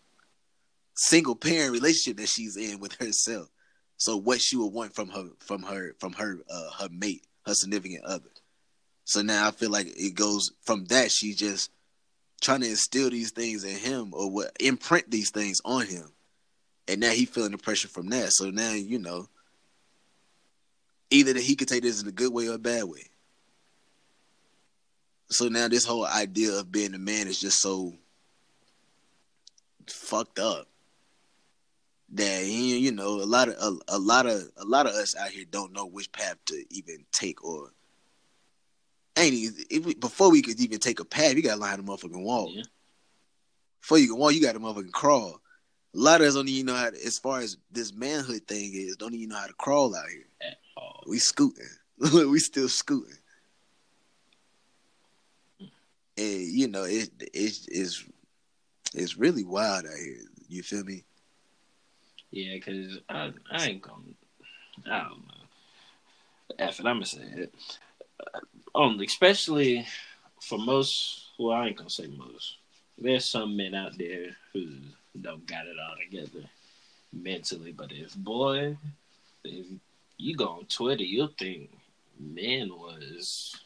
single parent relationship that she's in with herself. So what she would want from her from her from her uh her mate, her significant other. So now I feel like it goes from that she's just trying to instill these things in him or what imprint these things on him. And now he feeling the pressure from that. So now, you know, either that he could take this in a good way or a bad way. So now this whole idea of being a man is just so fucked up that you know a lot of a, a lot of a lot of us out here don't know which path to even take or ain't even, if we, before we could even take a path you gotta line to motherfucking wall. Yeah. before you can walk you gotta motherfucking crawl a lot of us don't even know how to, as far as this manhood thing is don't even know how to crawl out here we scooting. <laughs> we still scooting. And you know, it it's it's it's really wild out here. You feel me? Yeah, because I, I ain't gonna. I don't know. F it, I'm gonna say it. Uh, only, especially for most. Well, I ain't gonna say most. There's some men out there who don't got it all together mentally, but if boy, if you go on Twitter, you'll think men was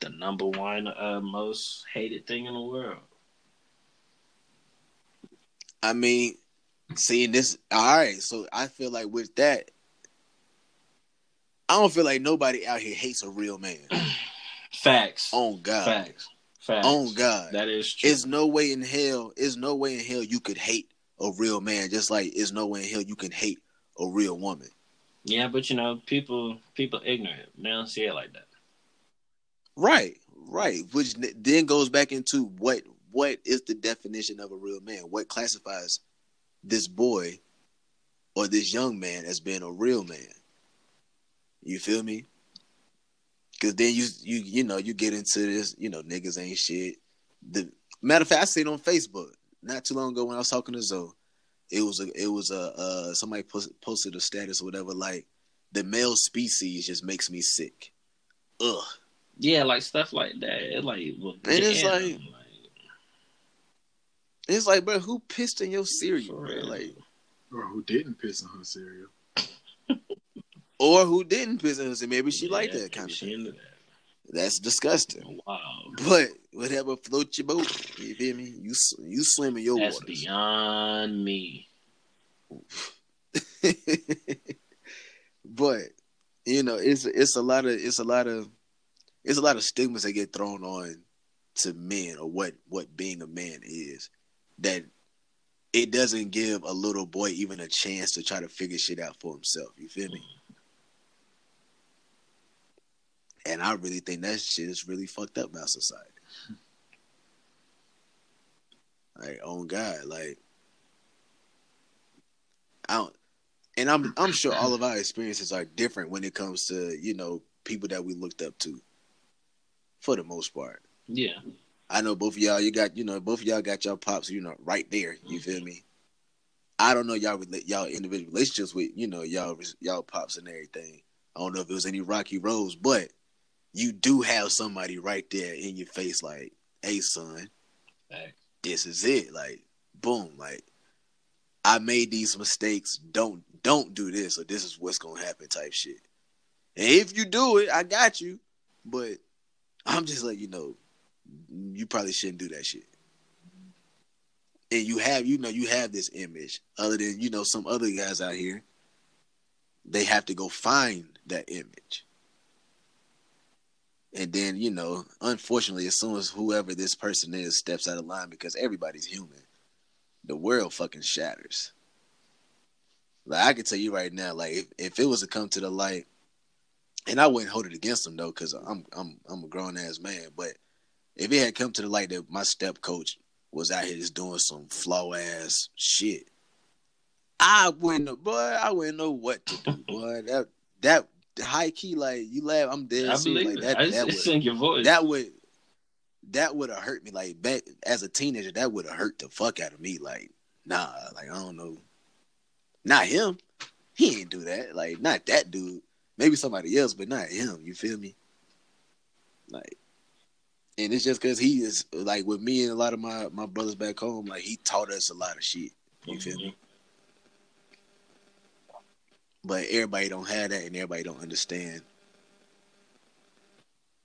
the number one uh, most hated thing in the world. I mean, seeing this, all right. So I feel like with that, I don't feel like nobody out here hates a real man. <clears throat> Facts. Oh God. Facts. Facts. On God. That is true. There's no way in hell. There's no way in hell you could hate a real man. Just like there's no way in hell you can hate a real woman. Yeah, but you know, people people ignorant. They don't see it like that. Right. Right. Which then goes back into what what is the definition of a real man? What classifies this boy or this young man as being a real man? You feel me? Cause then you you you know you get into this you know niggas ain't shit. The matter of fact, I seen on Facebook not too long ago when I was talking to Zoe. It was a it was a uh, somebody post, posted a status or whatever like the male species just makes me sick. Ugh. Yeah, like stuff like that. It like well, And it's damn, like- It's like, bro, who pissed in your cereal, bro? Like, Or who didn't piss in her cereal? Or who didn't piss cereal? Maybe she liked that kind of thing. that. That's disgusting. Oh, wow, But whatever floats your boat, you feel me? You you swim in your that's waters. beyond me. <laughs> but you know, it's it's a lot of it's a lot of it's a lot of stigmas that get thrown on to men or what what being a man is that it doesn't give a little boy even a chance to try to figure shit out for himself. You feel me? Mm. And I really think that shit is really fucked up about society. Like, oh God, like I don't and I'm I'm sure all of our experiences are different when it comes to, you know, people that we looked up to. For the most part. Yeah, I know both of y'all, you got, you know, both of y'all got y'all pops, you know, right there. You feel mm-hmm. me? I don't know y'all y'all individual relationships with, you know, y'all y'all pops and everything. I don't know if it was any rocky roads, but you do have somebody right there in your face, like, hey son, this is it. Like, boom, like I made these mistakes. Don't don't do this, or this is what's gonna happen, type shit. And if you do it, I got you. But I'm just like, you know, you probably shouldn't do that shit. And you have, you know, you have this image. Other than, you know, some other guys out here, they have to go find that image. And then, you know, unfortunately, as soon as whoever this person is steps out of line, because everybody's human, the world fucking shatters. Like I can tell you right now, like if, if it was to come to the light, and I wouldn't hold it against them though, because I'm I'm I'm a grown ass man. But if it had come to the light that my step coach was out here just doing some flow ass shit, I wouldn't, boy, I wouldn't know what to do, boy. That that high key, like you laugh, I'm dead. I believe like it. that. I just, that it's would, your voice. that would that would have hurt me. Like back as a teenager that would have hurt the fuck out of me. Like nah like i don't know. Not him. He ain't do that. Like not that dude. Maybe somebody else but not him. You feel me? Like and it's just because he is like with me and a lot of my my brothers back home like he taught us a lot of shit. You feel me mm-hmm. But everybody don't have that and everybody don't understand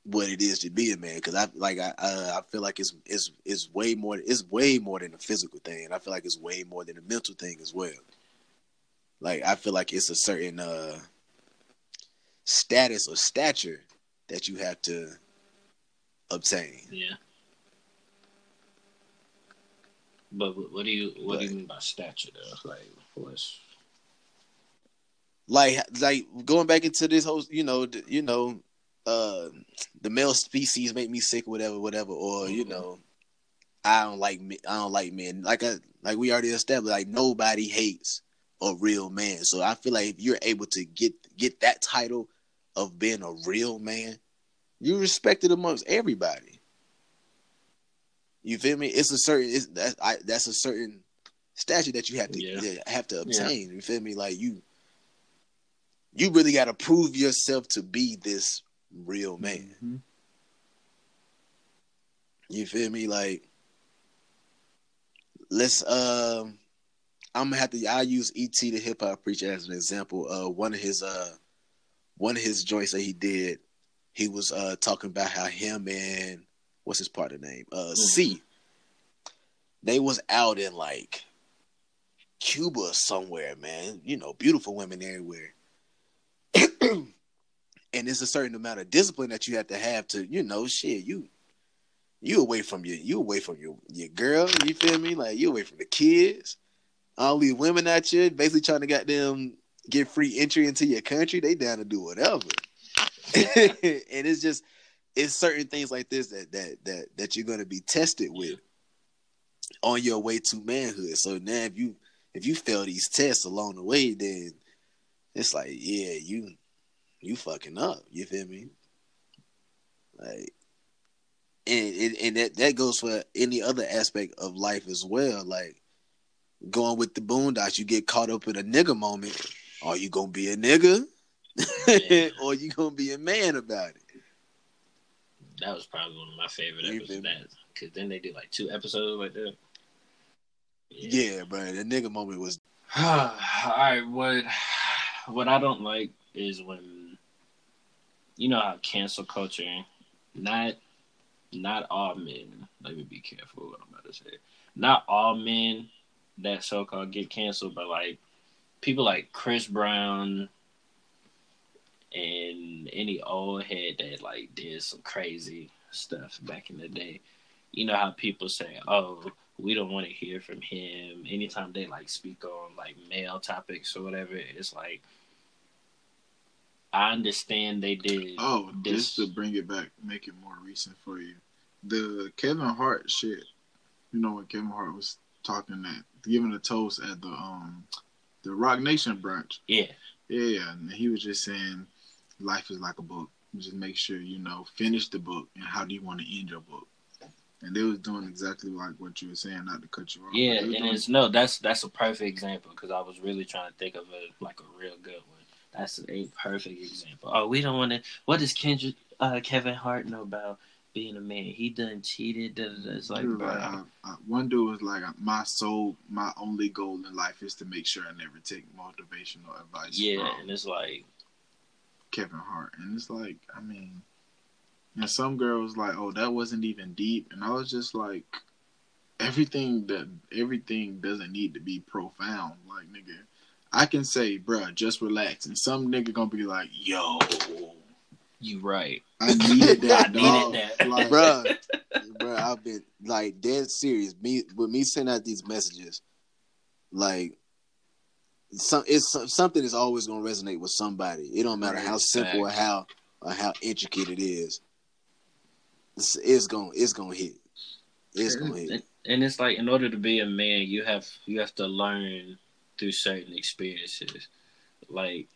what it is to be a man because I like I uh, I feel like it's it's it's way more it's way more than a physical thing and I feel like it's way more than a mental thing as well. Like I feel like it's a certain uh status or stature that you have to obtain. Yeah. But what do you what do you mean by stature though? Like what's Like like going back into this whole you know the, you know uh the male species make me sick whatever whatever or you know I don't like me I don't like men. Like I like we already established like nobody hates a real man. So I feel like if you're able to get get that title of being a real man you're respected amongst everybody. You feel me? It's a certain it's that I, that's a certain statue that you have to Yeah. have to obtain. You feel me? Like you you really got to prove yourself to be this real man. Mhm. You feel me? Like, let's. Um, I'm gonna have to. I use ET the hip hop preacher as an example. Uh, one of his uh, one of his joints that he did, he was uh talking about how him and what's his partner name? Uh, C. They was out in like Cuba somewhere, man. You know, beautiful women everywhere. <clears throat> and it's a certain amount of discipline that you have to have to, you know, shit, you you away from your you away from your your girl, you feel me? Like you away from the kids. All these women out here basically trying to get them get free entry into your country, they down to do whatever. <laughs> and it's just it's certain things like this that that that that you're gonna be tested with on your way to manhood. So now if you if you fail these tests along the way, then it's like, yeah, you you fucking up. You feel me? Like and and, and that, that goes for any other aspect of life as well. Like going with the boondocks, you get caught up in a nigga moment. Are you gonna be a nigga? <laughs> or you gonna be a man about it? That was probably one of my favorite You episodes. That because then they did like two episodes like that. Yeah, bro. The nigga moment was <sighs> All right, what <sighs> what I don't like is when you know how cancel culture, not not all men. Let me be careful what I'm about to say. Not all men that so called get canceled, but like people like Chris Brown and any old head that like did some crazy stuff back in the day. You know how people say, "Oh, we don't want to hear from him." Anytime they like speak on like male topics or whatever, it's like I understand they did. Oh, this. just to bring it back, make it more recent for you. The Kevin Hart shit. You know when Kevin Hart was talking that giving a toast at the um the Roc Nation brunch. Yeah, Yeah, and he was just saying life is like a book. Just make sure you know finish the book and how do you want to end your book. And they was doing exactly like what you were saying, not to cut you off. yeah, and doing- it's no. That's that's a perfect example because I was really trying to think of a like a real good one. That's a perfect example. Oh, we don't want to. What does Kendrick, uh, Kevin Hart know about being a man? He done cheated. Da, da, da. It's like, was bro, like, uh, uh, one dude was like, my soul, my only goal in life is to make sure I never take motivational advice. yeah, and it's like, Kevin Hart, and it's like, I mean, and some girls like, oh, that wasn't even deep, and I was just like, everything that everything doesn't need to be profound, like nigga. I can say, bruh, just relax, and some nigga gonna be like, yo, you right. I needed that, <laughs> I dog. needed that. Like, bruh, bruh, <laughs> I've been like dead serious. Me with me sending out these messages, like some it's something is always gonna resonate with somebody. It don't matter how Right, simple or how or how intricate it is. It's, it's gonna it's gonna hit. It's gonna hit. and, and it's like in order to be a man you have you have to learn through certain experiences. Like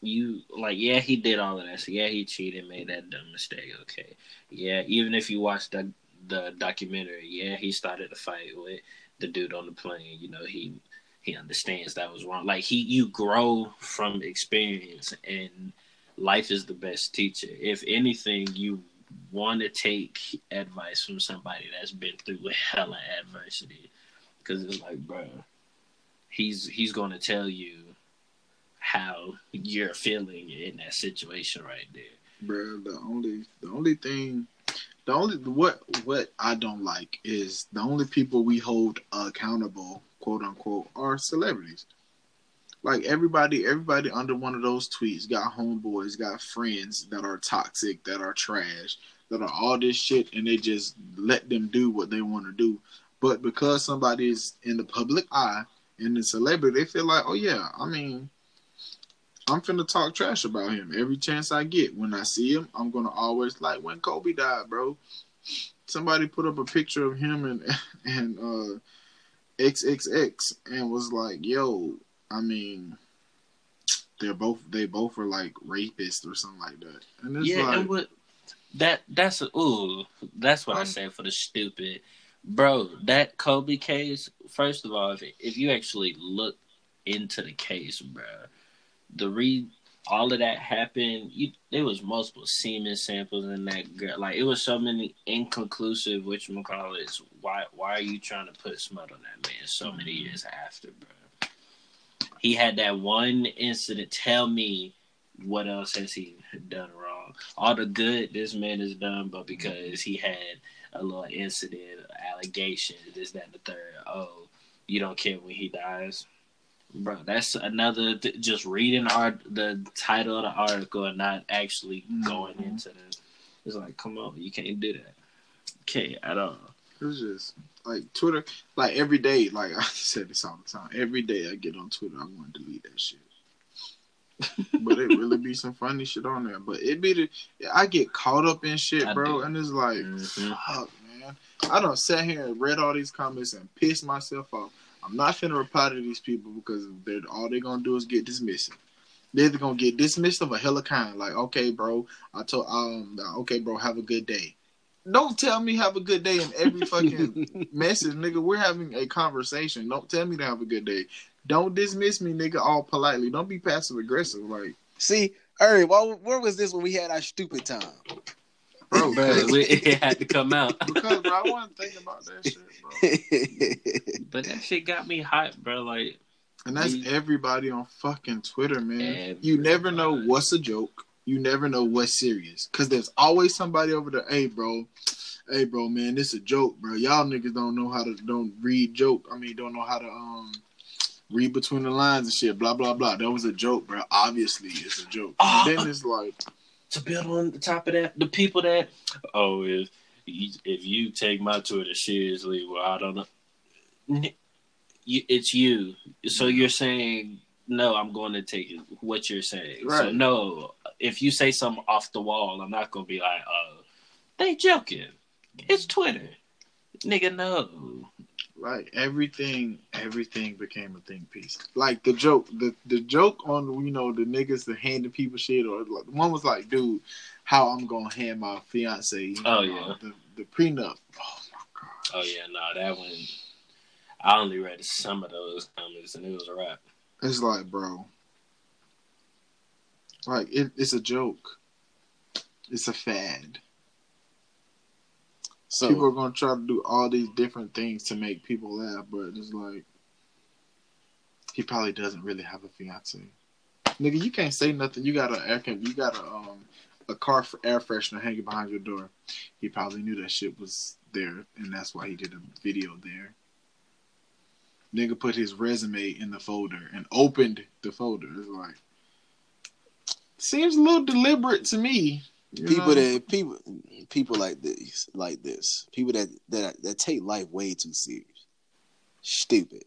you like yeah he did all of that. So yeah he cheated made that dumb mistake. Okay. Yeah even if you watch the the documentary yeah he started a fight with the dude on the plane. You know he he understands that was wrong. Like he you grow from experience and life is the best teacher. If anything you want to take advice from somebody that's been through <laughs> hella adversity. Because it's like bro he's he's going to tell you how you're feeling in that situation right there Bruh, the only the only thing the only what what I don't like is the only people we hold accountable, quote unquote, are celebrities. Like everybody, everybody under one of those tweets got homeboys, got friends that are toxic, that are trash, that are all this shit, and they just let them do what they want to do. But because somebody is in the public eye and the celebrity, they feel like, oh yeah, I mean, I'm finna talk trash about him every chance I get. When I see him, I'm gonna always like when Kobe died, bro. Somebody put up a picture of him and <laughs> and uh XXX and was like, "Yo, I mean, they're both they both were like rapists or something like that." And it's yeah like, and what that that's ooh that's what i Um, say for the stupid bro that kobe case first of all if, if you actually look into the case bro the read all of that happened. You, there was multiple semen samples in that girl. Like it was so many inconclusive. Which McCall is Why? Why are you trying to put smut on that man so many mm-hmm. years after, bro? He had that one incident. Tell me what else has he done wrong? All the good this man has done, but because he had a little incident, allegation, this, that, and the third. Oh, you don't care when he dies, bro. That's another. Just reading art, the title of the article, and not actually going Mhm. into the. It's like, come on, you can't do that. Can't at all. It's just like Twitter, like every day, like <laughs> I said this all the time. Every day I get on Twitter, I want to delete that shit. But it really be some funny shit on there. But it be the I get caught up in shit, I bro, do. and it's like, Mhm. fuck, man. I don't sat here and read all these comments and piss myself off. I'm not finna reply to these people because they're all they're gonna do is get dismissed. They're gonna get dismissed of a hella kind, like, okay, bro, I told um okay, bro, have a good day. Don't tell me have a good day in every fucking <laughs> message, nigga. We're having a conversation. Don't tell me to have a good day. Don't dismiss me, nigga, all politely. Don't be passive aggressive, like, See, Uri, why, where was this when we had our stupid time? bro. <laughs> Bro, Because, it had to come out. <laughs> because bro, I wasn't thinking about that shit, bro. <laughs> But that shit got me hot, bro. Like, And that's We- everybody on fucking Twitter, man. Everybody. You never know what's a joke. You never know what's serious. Cause there's always somebody over there. Hey, bro. Hey, bro, man, this a joke, bro. Y'all niggas don't know how to don't read joke. I mean, don't know how to um read between the lines and shit. Blah blah blah. That was a joke, bro. Obviously, it's a joke. And ah. then it's like, to build on the top of that, the people that oh if you, if you take my Twitter seriously, well I don't know. It's you, so mm-hmm. you're saying no. I'm going to take. What you're saying, so Right. no. If you say something off the wall, I'm not going to be like, oh, they joking. It's Twitter, nigga. No, like everything, everything became a think piece. Like the joke, the the joke on you know the niggas that handing people shit, or like, one was like, dude, how I'm gonna hand my fiance, you Oh, know, yeah. the the prenup. Oh my god. oh yeah, no, that one. I only read some of those comments, and it was a wrap. It's like, bro, like it, it's a joke. It's a fad. So people are gonna try to do all these different things to make people laugh, but it's like he probably doesn't really have a fiance. Nigga, you can't say nothing. You got a air you got a um a car for air freshener hanging behind your door. He probably knew that shit was there, and that's why he did a video there. Nigga put his resume in the folder and opened the folder. It's like seems a little deliberate to me. You people know? that people people like this like this. People that that that take life way too serious. Stupid.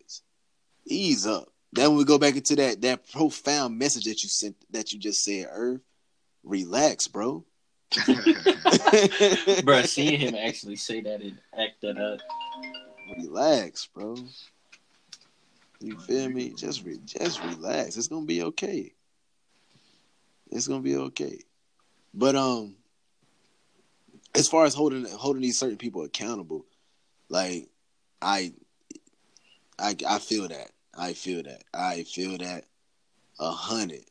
Ease up. Then we go back into that that profound message that you sent that you just said earth relax bro. <laughs> <laughs> Bro, seeing him actually say that and act that up. relax bro. You feel me? just re- just relax. It's gonna be okay. It's gonna be okay but um as far as holding holding these certain people accountable like i i i feel that. I feel that. I feel that a hundred.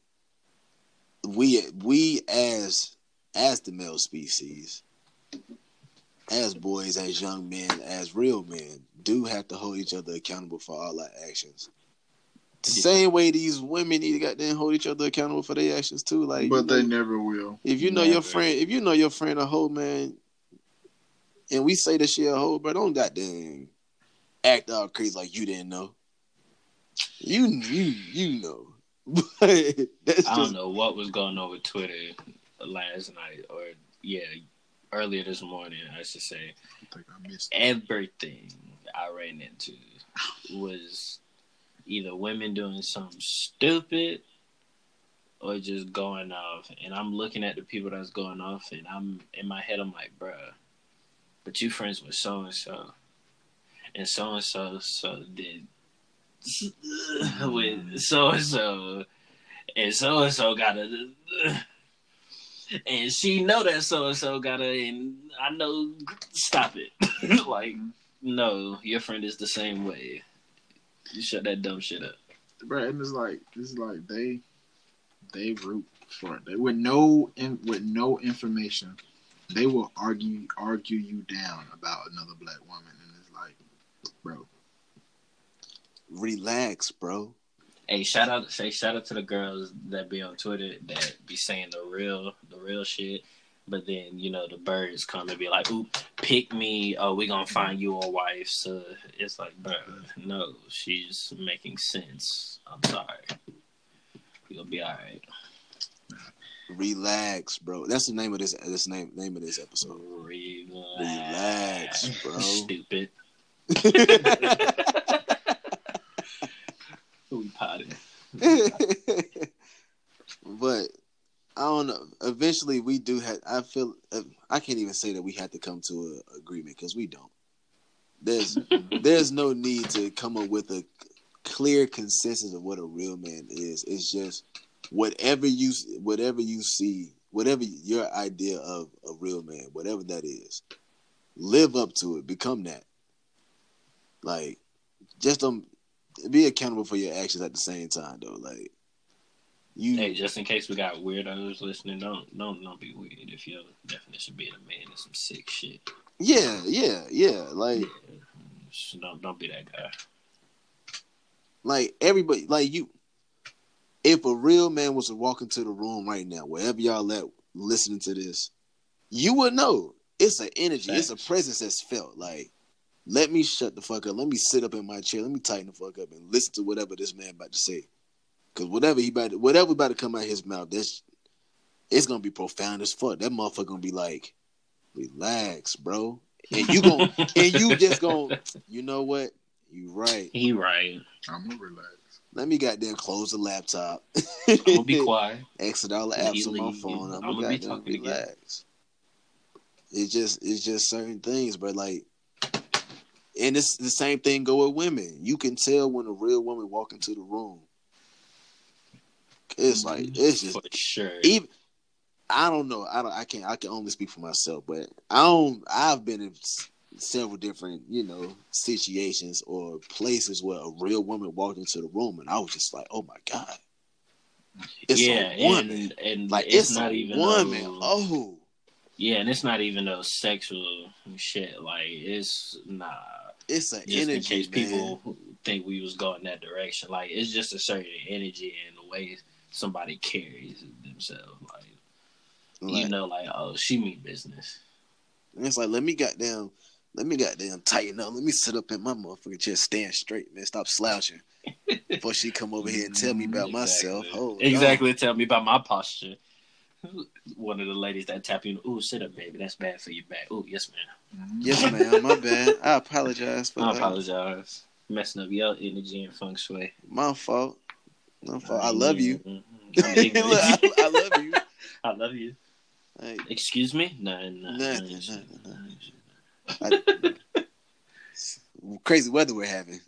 We we as as the male species as boys as young men as real men do have to hold each other accountable for all our actions the same way these women need to goddamn hold each other accountable for their actions too like but they know, never will. if you know your friend, if you know your friend a hoe, man, and we say that she a hoe, but don't goddamn act all crazy like you didn't know. You you you know. <laughs> But that's I don't know what was going on with Twitter last night, or yeah, earlier this morning, I should say. I think I missed. Everything I ran into was either women doing something stupid or just going off. And I'm looking at the people that's going off, and I'm in my head, I'm like, bruh, but you friends with so and so, and so and so so did <laughs> with so and so, and so and so got a. And she know that so and so got a, and I know. Stop it! <laughs> like, no, your friend is the same way. You shut that dumb shit up. Right, and it's like it's like they they root for it. They with no in, with no information, they will argue argue you down about another black woman, and it's like, bro, Relax, bro. Hey, shout out! Say shout out to the girls that be on Twitter that be saying the real, the real shit. But then you know the birds come and be like, "Ooh, pick me! Oh, we gonna find you a wife." So it's like, bro, no, she's making sense. I'm sorry. You gonna be all right. Relax, bro. That's the name of this. This name name of this episode. Relax, Relax, bro. <laughs> Stupid. <laughs> We potted. <laughs> but I don't know. Eventually, we do have. I feel. I can't even say that we had to come to an agreement because we don't. There's <laughs> there's no need to come up with a clear consensus of what a real man is. It's just whatever you whatever you see, whatever your idea of a real man, whatever that is, live up to it. Become that. Like, just don't be accountable for your actions at the same time, though. Like, you. Hey, just in case we got weirdos listening, don't don't don't be weird. If your definition of being a man is some sick shit, Yeah, yeah, yeah. Like, Just don't don't be that guy. like everybody, like you. If a real man was to walk into the room right now, wherever y'all at listening to this, you would know it's an energy, it's a presence that's felt. Like, let me shut the fuck up. Let me sit up in my chair. Let me tighten the fuck up and listen to whatever this man about to say. Cause whatever he about, to, whatever about to come out his mouth, that's it's gonna be profound as fuck. That motherfucker gonna be like, relax, bro, and you gon' <laughs> and you just gonna, you know what? You right. He right. I'm gonna relax. Let me goddamn close the laptop. I'm gonna be <laughs> quiet. Exit all the apps on my phone. I'm, I'ma gonna be goddamn talking again. relax. It's just it's just certain things, but like and it's the same thing go with women. You can tell when a real woman walk into the room. It's like mm, it's just for sure. even I don't know. I don't. I can't. I can only speak for myself, but I don't. I've been in several different, you know, situations or places where a real woman walked into the room, and I was just like, "Oh my god, it's yeah, a woman! and and like it's, it's, not a even woman! no- oh, yeah, and it's not even no sexual shit. Like it's nah. it's an Just in energy, case man. people think we was going that direction. Like it's just a certain energy and the way somebody carries themselves. Like, Like, you know, like oh, she mean business. and it's like, let me goddamn, let me goddamn tighten up. Let me sit up in my motherfucking chair, stand straight, man. Stop slouching before she come over here and tell me about myself. Exactly. Oh, exactly. Tell me about my posture. One of the ladies that tap you, ooh, sit up, baby. That's bad for your back. Ooh, yes, ma'am. Yes, ma'am. My bad. I apologize for I that. apologize. Messing up your energy and feng shui. My fault. I love you. Look, I'm ignorant. I, I love you. <laughs> I love you. <laughs> Excuse me? No, no. <laughs> I- crazy weather we're having.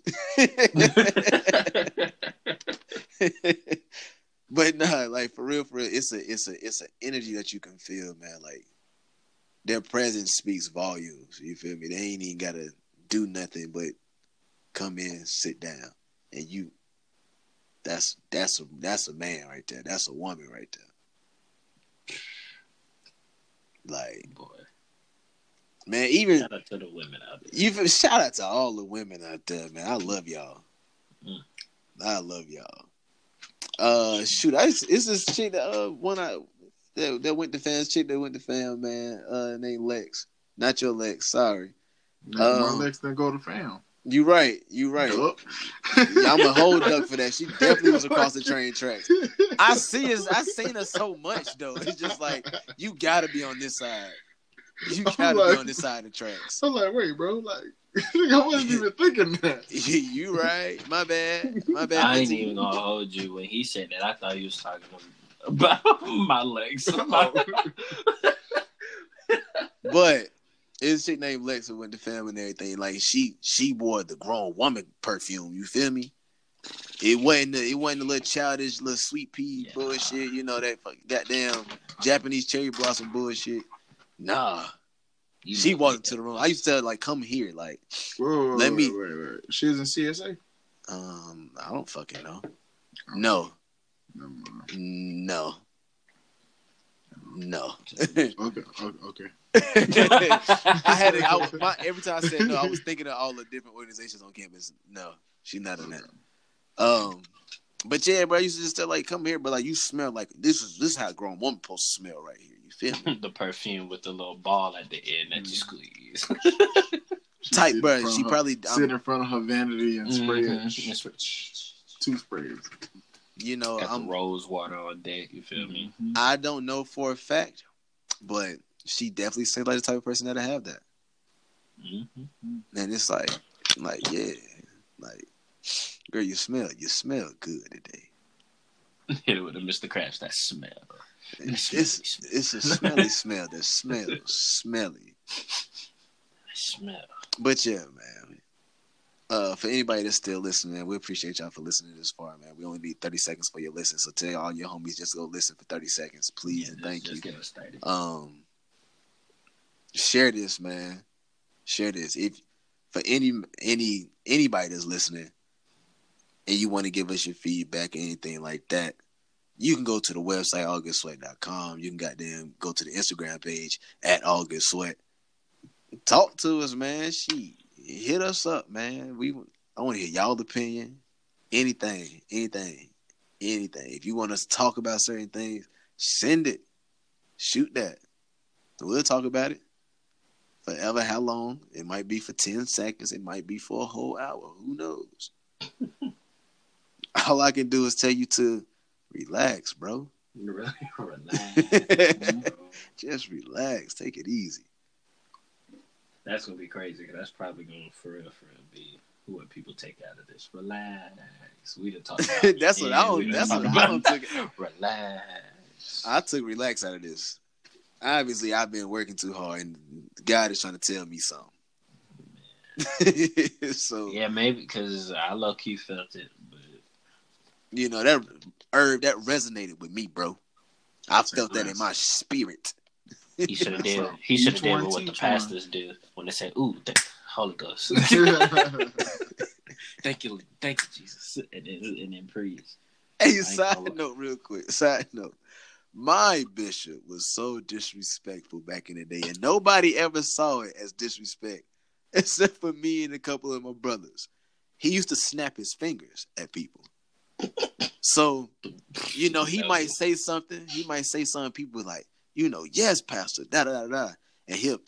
but nah, like for real, for real, it's a it's a it's an energy that you can feel, man. Like their presence speaks volumes. You feel me? They ain't even gotta do nothing but come in, sit down, and you. That's that's a that's a man right there. That's a woman right there. Like Boy, man, even shout out to the women out there. You shout out to all the women out there, man. I love y'all. Mm. I love y'all. Uh, shoot, I it's this chick that uh one I that, that went to fans chick that went to fam man uh named Lex. Not your Lex, sorry. My Um, legs didn't go to fam. You right, you right. Yup. Yeah, I'm a whole duck for that. She definitely was across the train tracks. I <laughs> see us. I seen her so much though. It's just like you gotta be on this side. You gotta like- be on this side of the tracks. I'm like, wait, bro, like <laughs> I wasn't even thinking that. <laughs> you right. My bad. My bad. I ain't Mitzi. even gonna hold you when he said that. I thought he was talking about my legs. Oh. But it's a chick named Lex who went to fam and everything. Like she she wore the grown woman perfume. You feel me? It wasn't the, it wasn't the little childish little sweet pea Yeah. bullshit. You know that fuck- goddamn Japanese cherry blossom bullshit. Nah, You she know walked me. into the room. I used to tell her, like come here. Like Whoa, whoa, whoa, Let me- Wait, wait. She was in CSA. um I don't fucking know. No, Never. No. No. Okay, okay, okay. <laughs> I had it. I was, my, every time I said no, I was thinking of all the different organizations on campus. No, she's not in that. Um, but yeah, bro, I used to just tell like, come here, but like you smell like this is this is how a grown woman supposed to smell right here. You feel me? <laughs> the perfume with the little ball at the end that you Mm. squeeze. <laughs> She Tight, sit bro. She her- probably, sit um, in front of her vanity and spray Mhm. it. And spray- Two sprays. you know, Got I'm, rose water on deck. You feel me? Mhm. I don't know for a fact, but she definitely seemed like the type of person that'll have that. Mhm. And it's like, like yeah, like, girl, you smell, you smell good today. Hit <laughs> it with a Mr. Krabs. That smell. It's it's, it's a smelly smell that smells smelly. That smell. But yeah, man. Uh, for anybody that's still listening, we appreciate y'all for listening this far, man. We only need thirty seconds for your listen, so tell all your homies just go listen for thirty seconds, please Yeah, and thank you. get us started. Um, share this, man. Share this. If for any any anybody that's listening, and you want to give us your feedback or anything like that, you can go to the website augustsweat.com. You can goddamn go to the Instagram page at August Sweat. Talk to us, man. She hit us up, man. We I want to hear y'all opinion. Anything, anything, anything. If you want us to talk about certain things, send it. Shoot that. We'll talk about it. Forever, how long? It might be for 10 seconds. It might be for a whole hour. Who knows? <laughs> All I can do is tell you to relax, bro. Really <laughs> relax. <laughs> Just relax. Take it easy. That's gonna be crazy. Cause that's probably gonna for real, for real be what people take out of this. Relax. We done talked about That's what I don't- that's what I take Relax. I took relax out of this. Obviously, I've been working too hard, and God is trying to tell me something. <laughs> so yeah, maybe because I low key felt it, but you know that herb that resonated with me, bro. I felt that in my spirit. he should have <laughs> did. So, He should have each did what the pastors do when they say, "Ooh, th- Holy Ghost." <laughs> thank you, thank you, Jesus, and then and then preach. Hey, ain't side note, real quick. Side note. My bishop was so disrespectful back in the day, and nobody ever saw it as disrespect <laughs> except for me and a couple of my brothers. He used to snap his fingers at people. So, you know, he might say something. He might say something. People like, you know, yes, pastor, da da da da, and he'll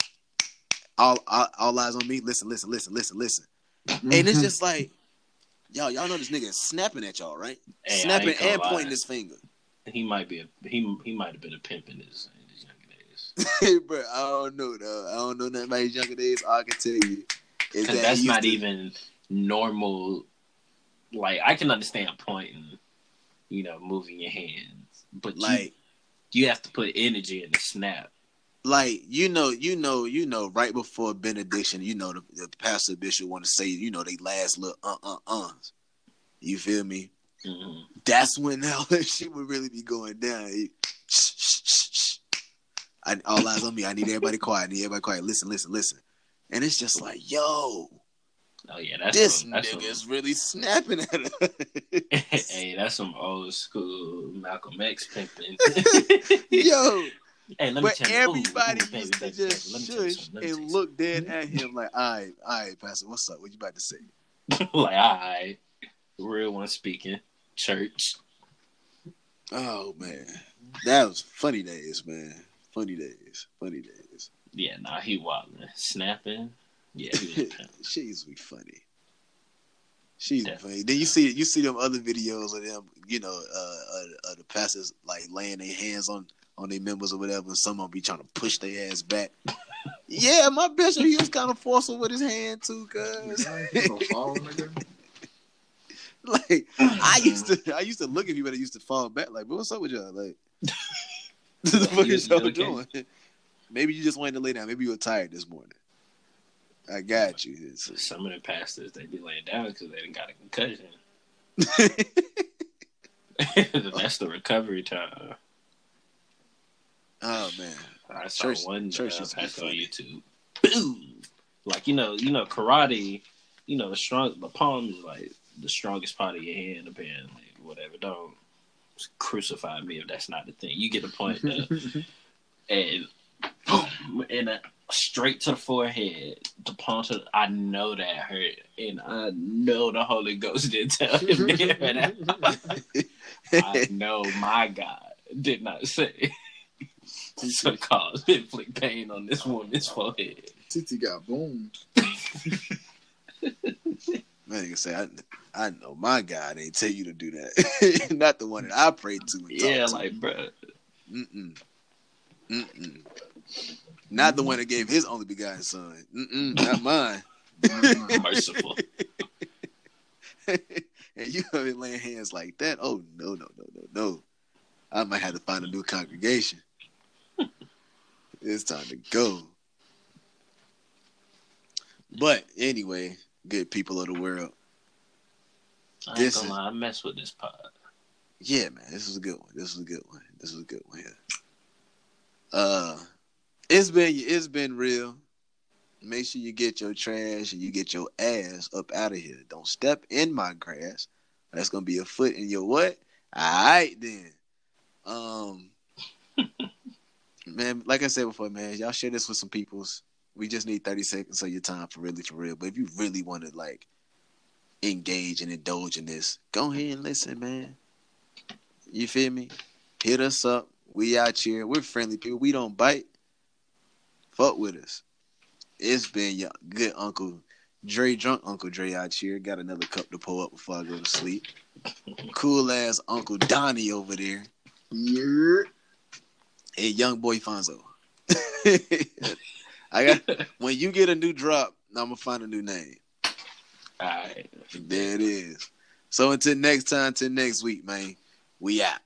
all, all all eyes on me. Listen, listen, listen, listen, listen. And it's mm-hmm. just like, y'all, y'all know this nigga is snapping at y'all, right? Hey, snapping ain't gonna and lie. pointing his finger. He might be a he he might have been a pimp in his in his younger days. Hey, <laughs> bro, I don't know, though. I don't know nothing about his younger days. All I can tell you is that that's not to- even normal. Like I can understand pointing, you know, moving your hands, but like like, you, you have to put energy in the snap. like you know, you know, you know. Right before benediction, you know, the, the pastor bishop want to say, you know, they last little uh uh uhs. You feel me? Mhm. That's when <laughs> all that shit would really be going down. He- shh, shh, shh, shh. I, all eyes on me. I need everybody quiet. I need everybody quiet. Listen, listen, listen. And it's just like, yo, Oh yeah, that's this some, that's nigga's some, really snapping at us. <laughs> <laughs> hey, that's some old school Malcolm X pimping. yo, hey, let me but tell you, ooh, everybody baby, to just baby, let me tell you shush something, let me tell and look dead at him like, all right, all right, Pastor, what's up? What you about to say? like, all right, real one speaking, church. Oh man, that was funny days, man. Funny days, funny days. Yeah, nah, he wilding, snapping. Yeah, he was <laughs> a she used to be funny. She used to be Definitely. funny. Then you see you see them other videos of them, you know, uh, uh, uh the pastors like laying their hands on on their members or whatever, and some of them be trying to push their ass back. <laughs> yeah, my bishop, he was kind of forceful with his hand too, cuz. <laughs> <laughs> like I <sighs> used to, I used to look at people that used to fall back. Like, "But what's up with y'all? Like, <laughs> <laughs> what the fuck is y'all doing? Maybe you just wanted to lay down. Maybe you were tired this morning. I got you. It's- Some of the pastors they be laying down because they didn't got a concussion. That's the recovery time. oh man, I saw Church- one church uh, to be pastor on. YouTube. Boom! Like you know, you know, karate. You know, the strong, the palm is like the strongest part of your hand. Apparently, whatever. Don't crucify me if that's not the thing. You get the point. though. <laughs> and boom, and a, straight to the forehead. The of- I know that hurt, and I know the Holy Ghost didn't tell him <laughs> that. I know my God did not say <laughs> to cause inflict pain on this woman's forehead. Titi got boomed. Man, you say I, I know my God ain't tell you to do that. <laughs> Not the one that I prayed to. Yeah, to. like bro. Mm-mm. Mm-mm. Not the one that gave his only begotten son. Mm-mm, not <laughs> mine. merciful. <laughs> and you have been laying hands like that. Oh no, no, no, no, no. I might have to find a new congregation. it's time to go. But anyway, good people of the world. I ain't This gonna is- lie, I mess with this pod. Yeah, man, this was a good one. This is a good one. This was a good one here. Uh, it's been it's been real. Make sure you get your trash and you get your ass up out of here. Don't step in my grass. That's gonna be a foot in your what? All right then. Um, <laughs> man, like I said before, man, y'all share this with some peoples. We just need thirty seconds of your time for really, for real. But if you really want to like engage and indulge in this, go ahead and listen, man. You feel me? Hit us up. We out here. We're friendly people. We don't bite. Fuck with us. It's been your good Uncle Dre, drunk Uncle Dre out here. Got another cup to pull up before I go to sleep. Cool ass Uncle Donnie over there. Yeah. And young boy Fonzo. <laughs> I got when you get a new drop, I'm gonna find a new name. Alright. There it is. So until next time, till next week, man. We out.